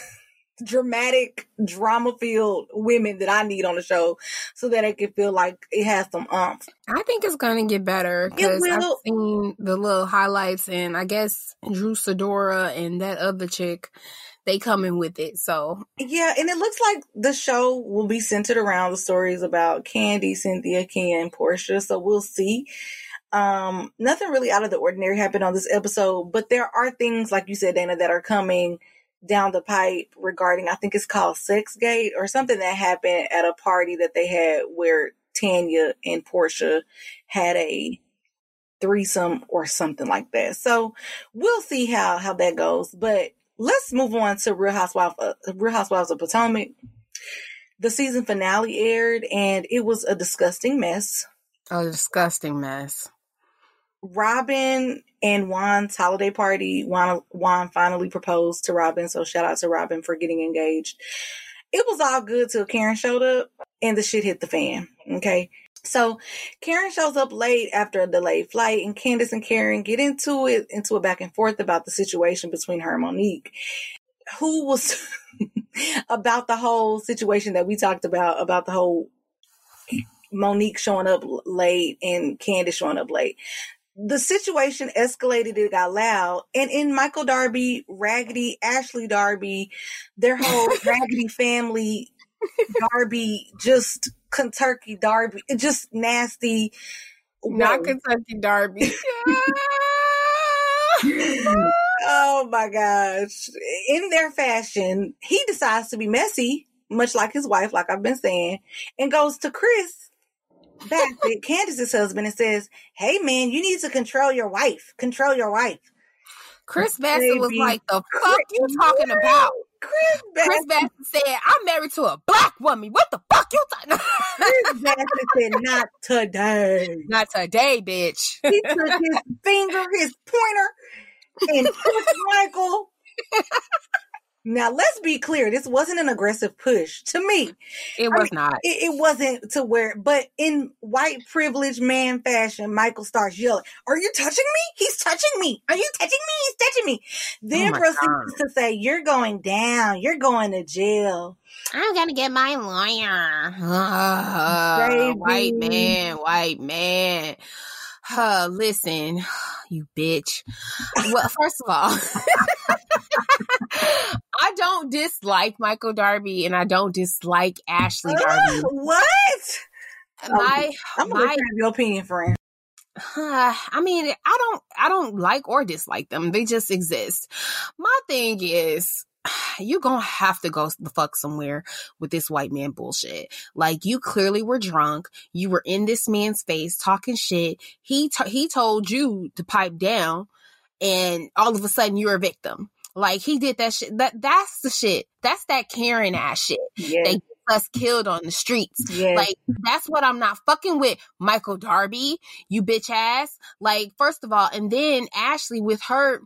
dramatic, drama filled women that I need on the show so that it can feel like it has some umph. I think it's going to get better because I've seen the little highlights and I guess Drew Sidora and that other chick, they coming with it. So yeah, and it looks like the show will be centered around the stories about Candy, Cynthia, Ken, and Porsha. So we'll see. Um, nothing really out of the ordinary happened on this episode, but there are things like you said, Dana, that are coming down the pipe regarding, I think it's called Sexgate or something that happened at a party that they had where Tanya and Porsha had a threesome or something like that. So we'll see how how that goes. But let's move on to Real Housewives, uh, Real Housewives of Potomac. The season finale aired, and it was a disgusting mess. A disgusting mess. Robin and Juan's holiday party. Juan, Juan finally proposed to Robin, so shout out to Robin for getting engaged. It was all good till Karen showed up, and the shit hit the fan. Okay. So Karen shows up late after a delayed flight, and Candiace and Karen get into it, into a back and forth about the situation between her and Monique, who was [laughs] about the whole situation that we talked about, about the whole Monique showing up late and Candiace showing up late. The situation escalated, it got loud, and in Michael Darby, Raggedy, Ashley Darby, their whole [laughs] Raggedy family, Darby just Kentucky Darby, just nasty. Not Kentucky Darby. [laughs] oh my gosh. In their fashion, he decides to be messy, much like his wife, like I've been saying, and goes to Chris Bassett, Candiace's husband, and says, Hey man, you need to control your wife. Control your wife. Chris Bassett was like, The fuck you talking about? Chris Bassett, Chris Bassett said, I'm married to a black woman. What the fuck you talking [laughs] Chris Bassett said, Not today. Not today, bitch. He took his finger, his pointer, and [laughs] pushed Michael. Now let's be clear. This wasn't an aggressive push to me. It I was mean, not. It, it wasn't to where, but in white privileged man fashion, Michael starts yelling, "Are you touching me? He's touching me. Are you touching me? He's touching me." Then Oh proceeds God. to say, "You're going down. You're going to jail." I'm gonna get my lawyer. [sighs] Baby. white man, white man. Uh, [sighs] listen, [sighs] you bitch. Well, first of all, [laughs] [laughs] I don't dislike Michael Darby and I don't dislike Ashley Darby. Ugh, what? My, I'm gonna my, your opinion, friend. Uh, [sighs] I mean, I don't, I don't like or dislike them. They just exist. My thing is, [sighs] you're gonna have to go the fuck somewhere with this white man bullshit. Like you clearly were drunk. You were in this man's face talking shit. He t- he told you to pipe down, and all of a sudden you're a victim. Like he did that shit. That that's the shit. That's that Karen ass shit. Yeah, They get us killed on the streets. Like that's what I'm not fucking with. Michael Darby, you bitch ass. Like first of all, and then Ashley with her.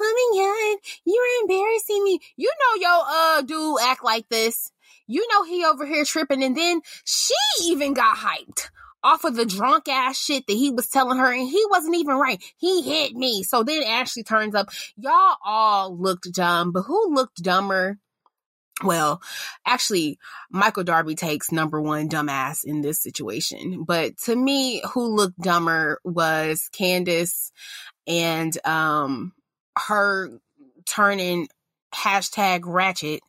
My god, you're embarrassing me. You know your uh dude act like this. You know he over here tripping, and then she even got hyped off of the drunk ass shit that he was telling her, and he wasn't even right. He hit me. So then Ashley turns up. Y'all all looked dumb, but who looked dumber? Well, actually, Michael Darby takes number one dumbass in this situation. But to me, who looked dumber was Candiace and um her turning hashtag ratchet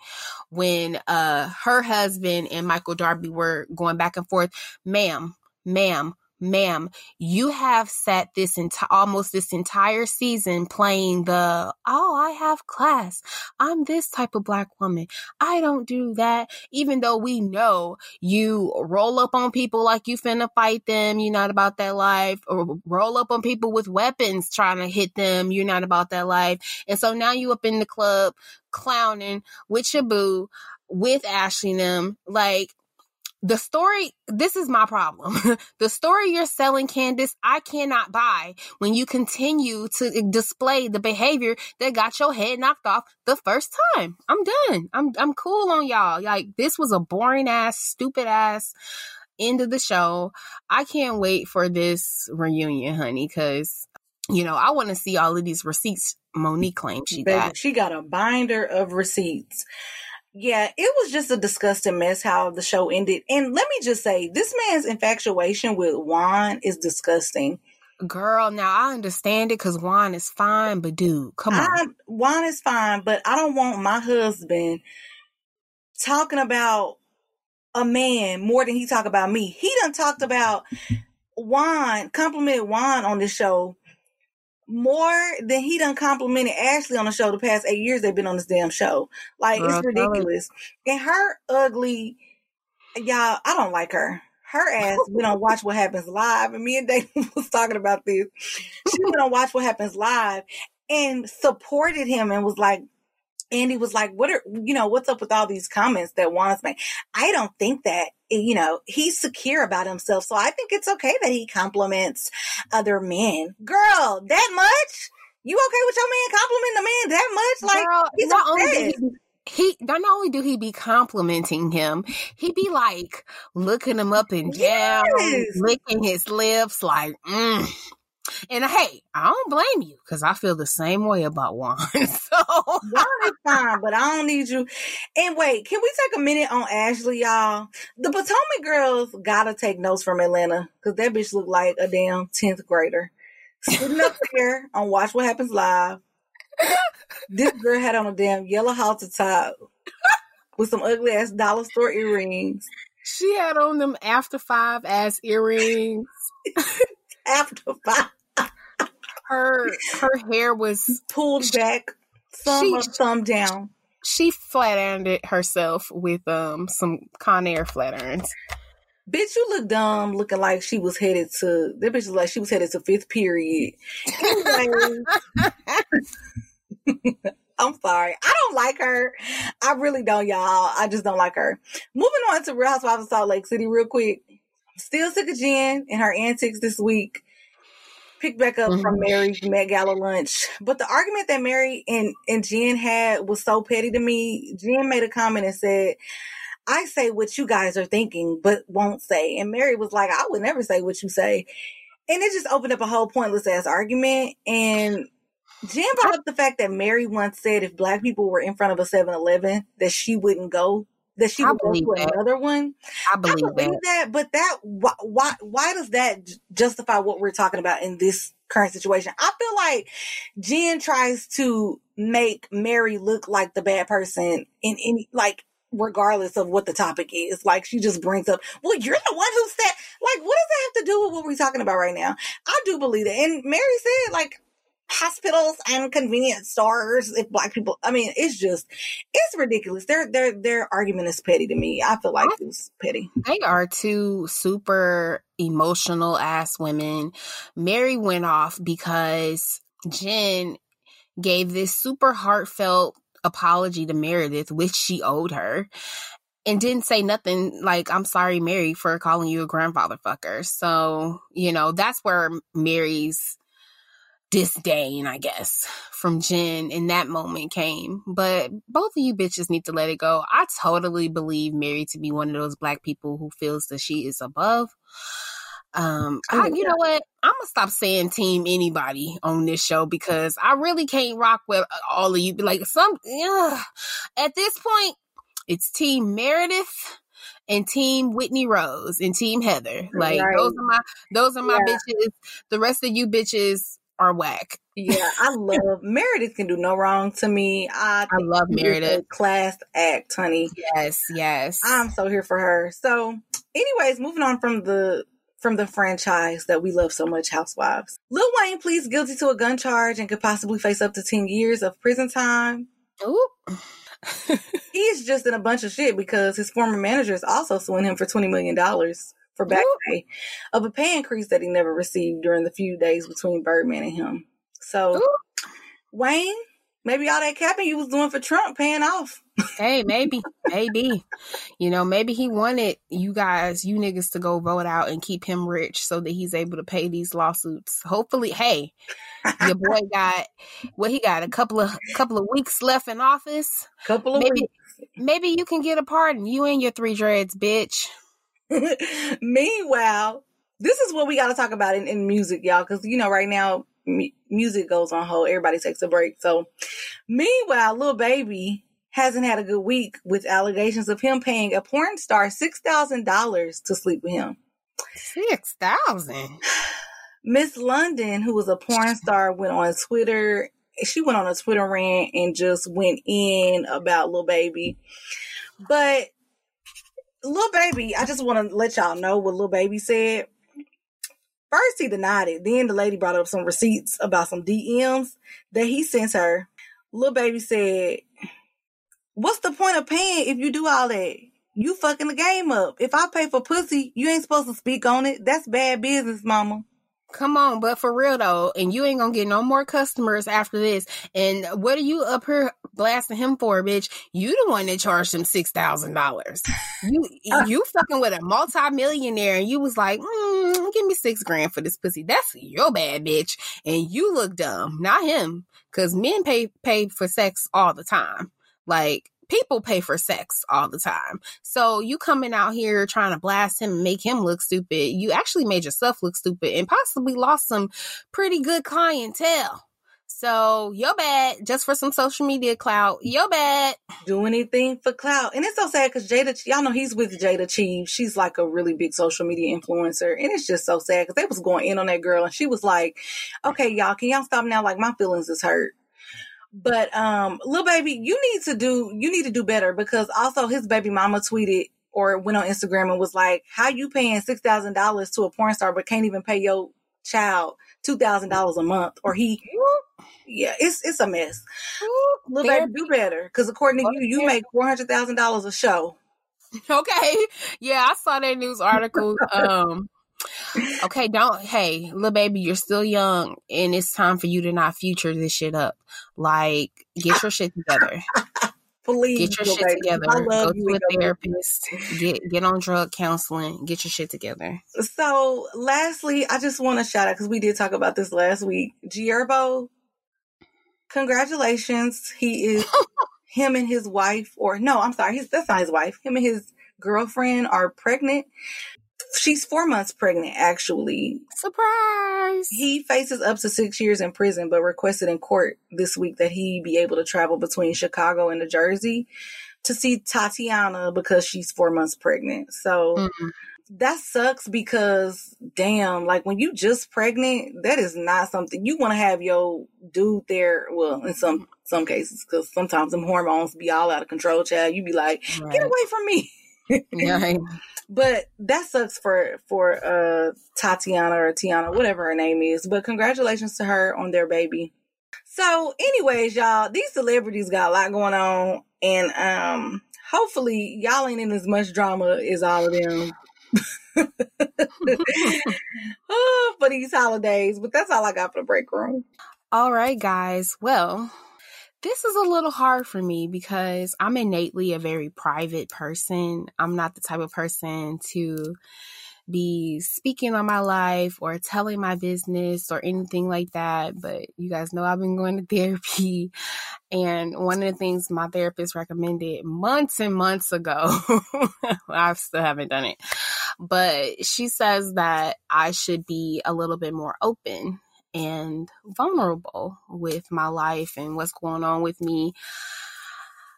when uh her husband and Michael Darby were going back and forth. Ma'am, ma'am, ma'am, you have sat this enti- almost this entire season playing the oh, I have class. I'm this type of black woman. I don't do that. Even though we know you roll up on people like you finna fight them, you're not about that life, or roll up on people with weapons trying to hit them, you're not about that life. And so now you up in the club clowning with your boo, with Ashley them, like the story this is my problem. [laughs] The story you're selling candiace i cannot buy when you continue to eh, display the behavior that got your head knocked off the first time. I'm done. I'm i'm cool on y'all. Like this was a boring ass stupid ass end of the show. I can't wait for this reunion honey because you know i want to see all of these receipts monique claims she Baby, got. she got a binder of receipts. Yeah, it was just a disgusting mess how the show ended. And let me just say, this man's infatuation with Juan is disgusting. girl now i understand it because juan is fine but dude come on I, Juan is fine, but I don't want my husband talking about a man more than he talk about me. He done talked about Juan, complimented Juan on this show more than he done complimented Ashley on the show the past eight years they've been on this damn show. Like Girl, it's ridiculous. And her ugly, y'all, I don't like her. her ass went on Watch What Happens Live, and me and Dave [laughs] was talking about this. She went on Watch What Happens Live and supported him and was like, Andy was like, what are, you know, what's up with all these comments that Juan's made? I don't think that, you know, he's secure about himself. So I think it's okay that he compliments other men. Girl, that much? You okay with your man complimenting the man that much? Like, Girl, he's not only he, he not only do he be complimenting him, he be like looking him up and down, Yes. licking his lips, like, mm. And hey, I don't blame you because I feel the same way about Juan. [laughs] so Juan is fine, but I don't need you. And wait, can we take a minute on Ashley, y'all? The Potomac girls gotta take notes from Atlanta because that bitch looked like a damn 10th grader. Sitting up [laughs] there on Watch What Happens Live. This girl had on a damn yellow halter top with some ugly ass dollar store earrings. she had on them after five ass earrings. [laughs] After five, Her her hair was pulled back, thumb She- up, thumb down. she flat ironed it herself with um some Conair flat irons. Bitch, you look dumb looking like she was headed to that bitch was like she was headed to fifth period. [laughs] [laughs] I'm sorry. I don't like her. I really don't, y'all. I just don't like her. Moving on to Real Housewives of Salt Lake City real quick. Still sick of Jen and her antics this week. Picked back up from mm-hmm. Mary's Met Gala lunch. But the argument that Mary and, and Jen had was so petty to me. Jen made a comment and said, I say what you guys are thinking, but won't say. And Mary was like, I would never say what you say. And it just opened up a whole pointless ass argument. And Jen brought up the fact that Mary once said if black people were in front of a 7 Eleven, that she wouldn't go, that she I would go to another one. I I believe believe that. that, but that why, why why does that justify what we're talking about in this current situation? I feel like Jen tries to make Mary look like the bad person in any like regardless of what the topic is. Like she just brings up, well, you're the one who said like what does that have to do with what we're talking about right now? I do believe that. And Mary said like hospitals and convenience stores if black people I mean it's just it's ridiculous. Their their their argument is petty to me. I feel like it's petty. They are two super emotional ass women. Mary went off because Jen gave this super heartfelt apology to Meredith, which she owed her, and didn't say nothing like, I'm sorry, Mary, for calling you a grandfather fucker. So, you know, that's where Mary's disdain, I guess, from Jen in that moment came. But both of you bitches need to let it go. I totally believe Mary to be one of those black people who feels that she is above. Um, I, you know what? I'm gonna stop saying team anybody on this show because I really can't rock with all of you. Like some, ugh. at this point, it's team Meredith and team Whitney Rose and team Heather. Like Right. those are my those are my Yeah. bitches. The rest of you bitches are whack. Yeah, I love Meredith can do no wrong to me. I, I love Meredith. class act, honey. Yes, yes. I'm so here for her. So, anyways, moving on from the from the franchise that we love so much, Housewives. Lil Wayne pleads guilty to a gun charge and could possibly face up to 10 years of prison time. Ooh. He's just in a bunch of shit because his former manager is also suing him for $20 million for back pay of a pay increase that he never received during the few days between Birdman and him. So, Ooh. Wayne, maybe all that capping you was doing for Trump paying off. Hey, [laughs] maybe, maybe. You know, maybe he wanted you guys, you niggas, to go vote out and keep him rich so that he's able to pay these lawsuits. Hopefully, hey, your [laughs] boy got what he got a couple of couple of weeks left in office. Couple of Maybe, weeks. maybe you can get a pardon. You and your three dreads, bitch. [laughs] Meanwhile, this is what we got to talk about in, in music, y'all, because you know right now mu- music goes on hold. Everybody takes a break. So, meanwhile, little baby hasn't had a good week with allegations of him paying a porn star six thousand dollars to sleep with him. Six thousand. [sighs] Miss London, who was a porn star, went on Twitter. She went on a Twitter rant and just went in about little Baby. But Lil Baby, I just want to let y'all know what little Baby said. First, he denied it. Then the lady brought up some receipts about some DMs that he sent her. Little Baby said, What's the point of paying if you do all that? you fucking the game up. If I pay for pussy, you ain't supposed to speak on it. That's bad business, mama. Come on, but for real though, and you ain't gonna get no more customers after this. And what are you up here blasting him for, bitch? You the one that charged him six thousand dollars. You [laughs] you fucking with a multimillionaire, and you was like, mm, give me six grand for this pussy. That's your bad, bitch. And you look dumb, not him, because men pay pay for sex all the time. Like people pay for sex all the time. So you coming out here trying to blast him and make him look stupid, you actually made yourself look stupid and possibly lost some pretty good clientele. So you're bad just for some social media clout. You're bad. Do anything for clout. And it's so sad because Jayda, y'all know he's with Jayda Cheaves. She's like a really big social media influencer. And it's just so sad because they was going in on that girl and she was like, okay, y'all, can y'all stop now? Like my feelings is hurt. But um, little baby, you need to do you need to do better because also his baby mama tweeted or went on Instagram and was like, "How you paying six thousand dollars to a porn star but can't even pay your child two thousand dollars a month?" Or he, yeah, it's it's a mess. Little baby, do better because according to you, you make four hundred thousand dollars a show. [laughs] Okay, yeah, I saw that news article. Um, okay, don't. Hey, little baby, you're still young, and it's time for you to not future this shit up. Like, get your shit together. [laughs] Please, get your shit baby. together. I Go love to you a therapist. Get get on drug counseling. Get your shit together. So, lastly, I just want to shout out because we did talk about this last week. G Herbo, congratulations. He is [laughs] him and his wife, or no, I'm sorry, his, that's not his wife. Him and his girlfriend are pregnant. She's four months pregnant, actually. Surprise! He faces up to six years in prison, but requested in court this week that he be able to travel between Chicago and New Jersey to see Tatiana because she's four months pregnant. So Mm-mm. that sucks because damn, like when you just pregnant, that is not something you want to have your dude there. Well, in some some cases, because sometimes them hormones be all out of control, child. You be like, get away from me. Yeah. [laughs] But that sucks for for uh Tatiana or Tiana, whatever her name is. But congratulations to her on their baby. So, anyways, y'all, these celebrities got a lot going on, and um, hopefully, y'all ain't in as much drama as all of them. [laughs] [laughs] oh, for these holidays, but that's all I got for the break room. All right, guys. Well, this is a little hard for me because I'm innately a very private person. I'm not the type of person to be speaking on my life or telling my business or anything like that. But you guys know I've been going to [laughs] therapy. And one of the things my therapist recommended months and months ago, [laughs] I still haven't done it, but she says that I should be a little bit more open and vulnerable with my life and what's going on with me.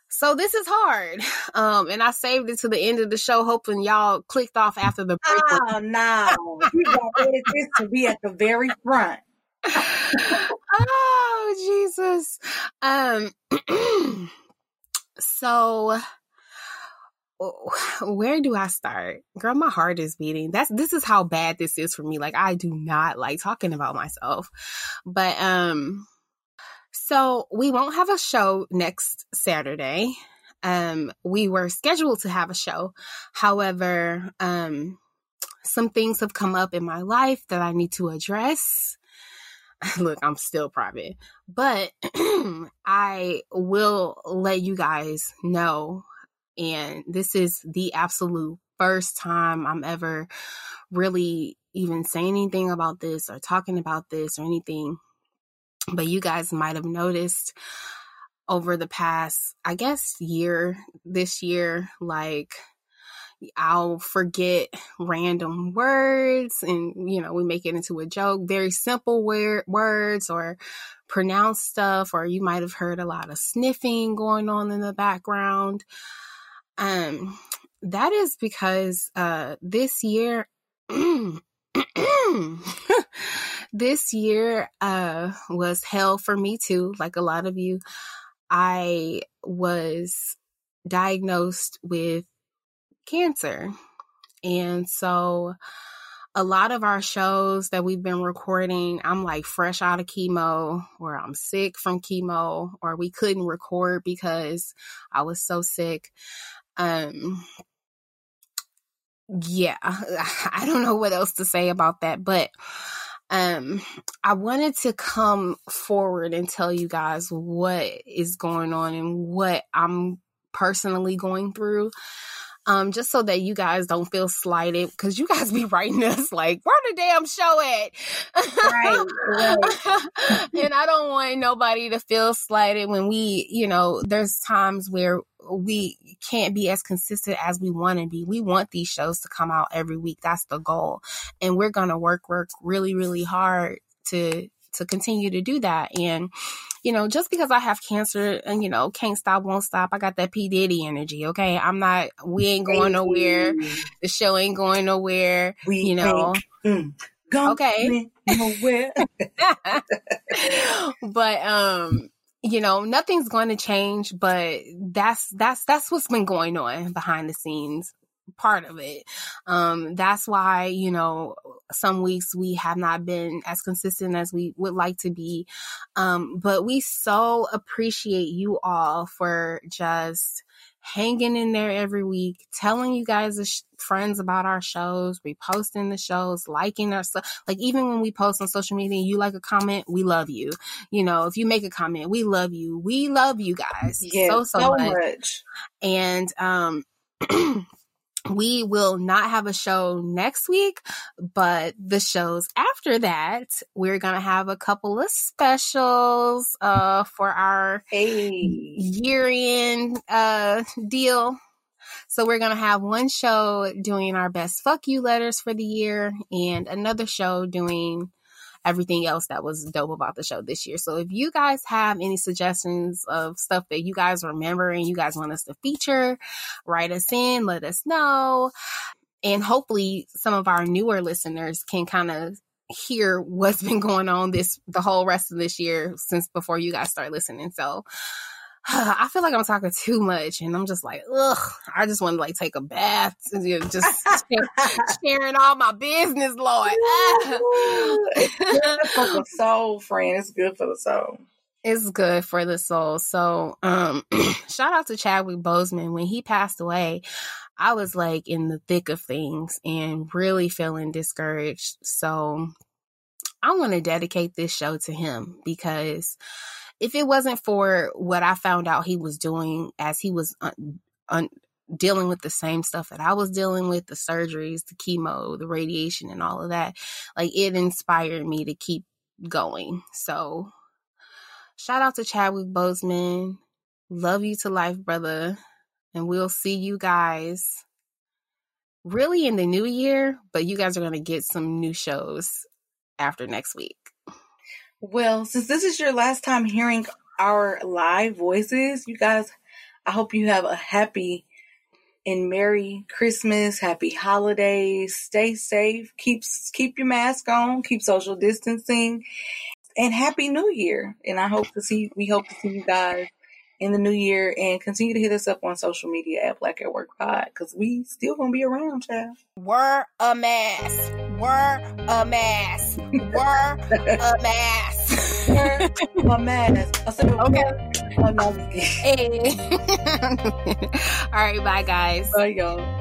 So this is hard. [laughs] Um, and I saved it to the end of the show, hoping y'all clicked off after the break. Oh no, you got [laughs] this to be at the very front. oh Jesus. Um [clears throat] so [sighs] where do I start? Girl, my heart is beating. That's this is how bad this is for me. Like I do not like talking about myself. But um so we won't have a show next Saturday. Um we were scheduled to have a show. However, um some things have come up in my life that I need to address. [laughs] Look, I'm still private, but [clears throat] I will let you guys know. And this is the absolute first time I'm ever really even saying anything about this or talking about this or anything. But you guys might have noticed over the past, I guess, year, this year, like, I'll forget random words and, you know, we make it into a joke, very simple word, words or pronounce stuff, or you might have heard a lot of sniffing going on in the background. Um, that is because, uh, this year, [clears throat] this year, uh, was hell for me too. Like a lot of you, I was diagnosed with cancer. And so a lot of our shows that we've been recording, I'm like fresh out of chemo or I'm sick from chemo or we couldn't record because I was so sick. Um yeah, [laughs] I don't know what else to say about that, but um I wanted to come forward and tell you guys what is going on and what I'm personally going through um, just so that you guys don't feel slighted because you guys be [laughs] writing us like, where the damn show at? Right, right. [laughs] and I don't want nobody to feel slighted when we, you know, there's times where we can't be as consistent as we want to be. We want these shows to come out every week. That's the goal. And we're going to work, work really, really hard to, to continue to do that. And, you know, just because I have cancer and, you know, can't stop, won't stop, I got that P. Diddy energy, okay? I'm not, we ain't going nowhere. The show ain't going nowhere, we you know. Mm, okay. Nowhere. [laughs] but, um, you know, nothing's going to change, but that's, that's, that's what's been going on behind the scenes part of it. Um, that's why, you know, some weeks we have not been as consistent as we would like to be. Um, but we so appreciate you all for just hanging in there every week, telling you guys sh- friends about our shows, reposting the shows, liking our stuff. Like even when we post on social media, you like a comment, we love you. You know, if you make a comment, we love you. We love you guys yeah, so so, so much. much. And um [clears throat] we will not have a show next week, but the shows after that, we're going to have a couple of specials uh, for our hey. year end uh, deal. So we're going to have one show doing our best fuck you letters for the year and another show doing everything else that was dope about the show this year. So if you guys have any suggestions of stuff that you guys remember and you guys want us to feature, write us in, let us know. And hopefully some of our newer listeners can kind of hear what's [laughs] been going on this the whole rest of this year since before you guys start listening. So [sighs] I feel like I'm talking too much, and I'm just like, ugh. I just want to like take a bath, and, you know, just [laughs] sharing all my business, Lord. it's good for the [laughs] soul, friend. It's good for the soul. It's good for the soul. So, um, [clears throat] shout out to Chadwick Boseman. When he passed away, I was like in the thick of things and really feeling discouraged. So, I want to dedicate this show to him because if it wasn't for what I found out he was doing as he was un, un, dealing with the same stuff that I was dealing with the surgeries, the chemo, the radiation, and all of that, like it inspired me to keep going. So, shout out to Chadwick Boseman. Love you to life, brother. And we'll see you guys really in the new year, but you guys are going to get some new shows after next week. Well, since this is your last time hearing our live voices, you guys, I hope you have a happy and merry Christmas, happy holidays. Stay safe. Keep keep your mask on. Keep social distancing, and happy New Year. And I hope to see. We hope to see you guys in the new year and continue to hit us up on social media at Black at Work Pod because we still gonna be around, child. Wear a mask. Wear a mask. Wear [laughs] a mask. A mask. I said, okay. Hey. [laughs] All right, bye guys. Bye y'all.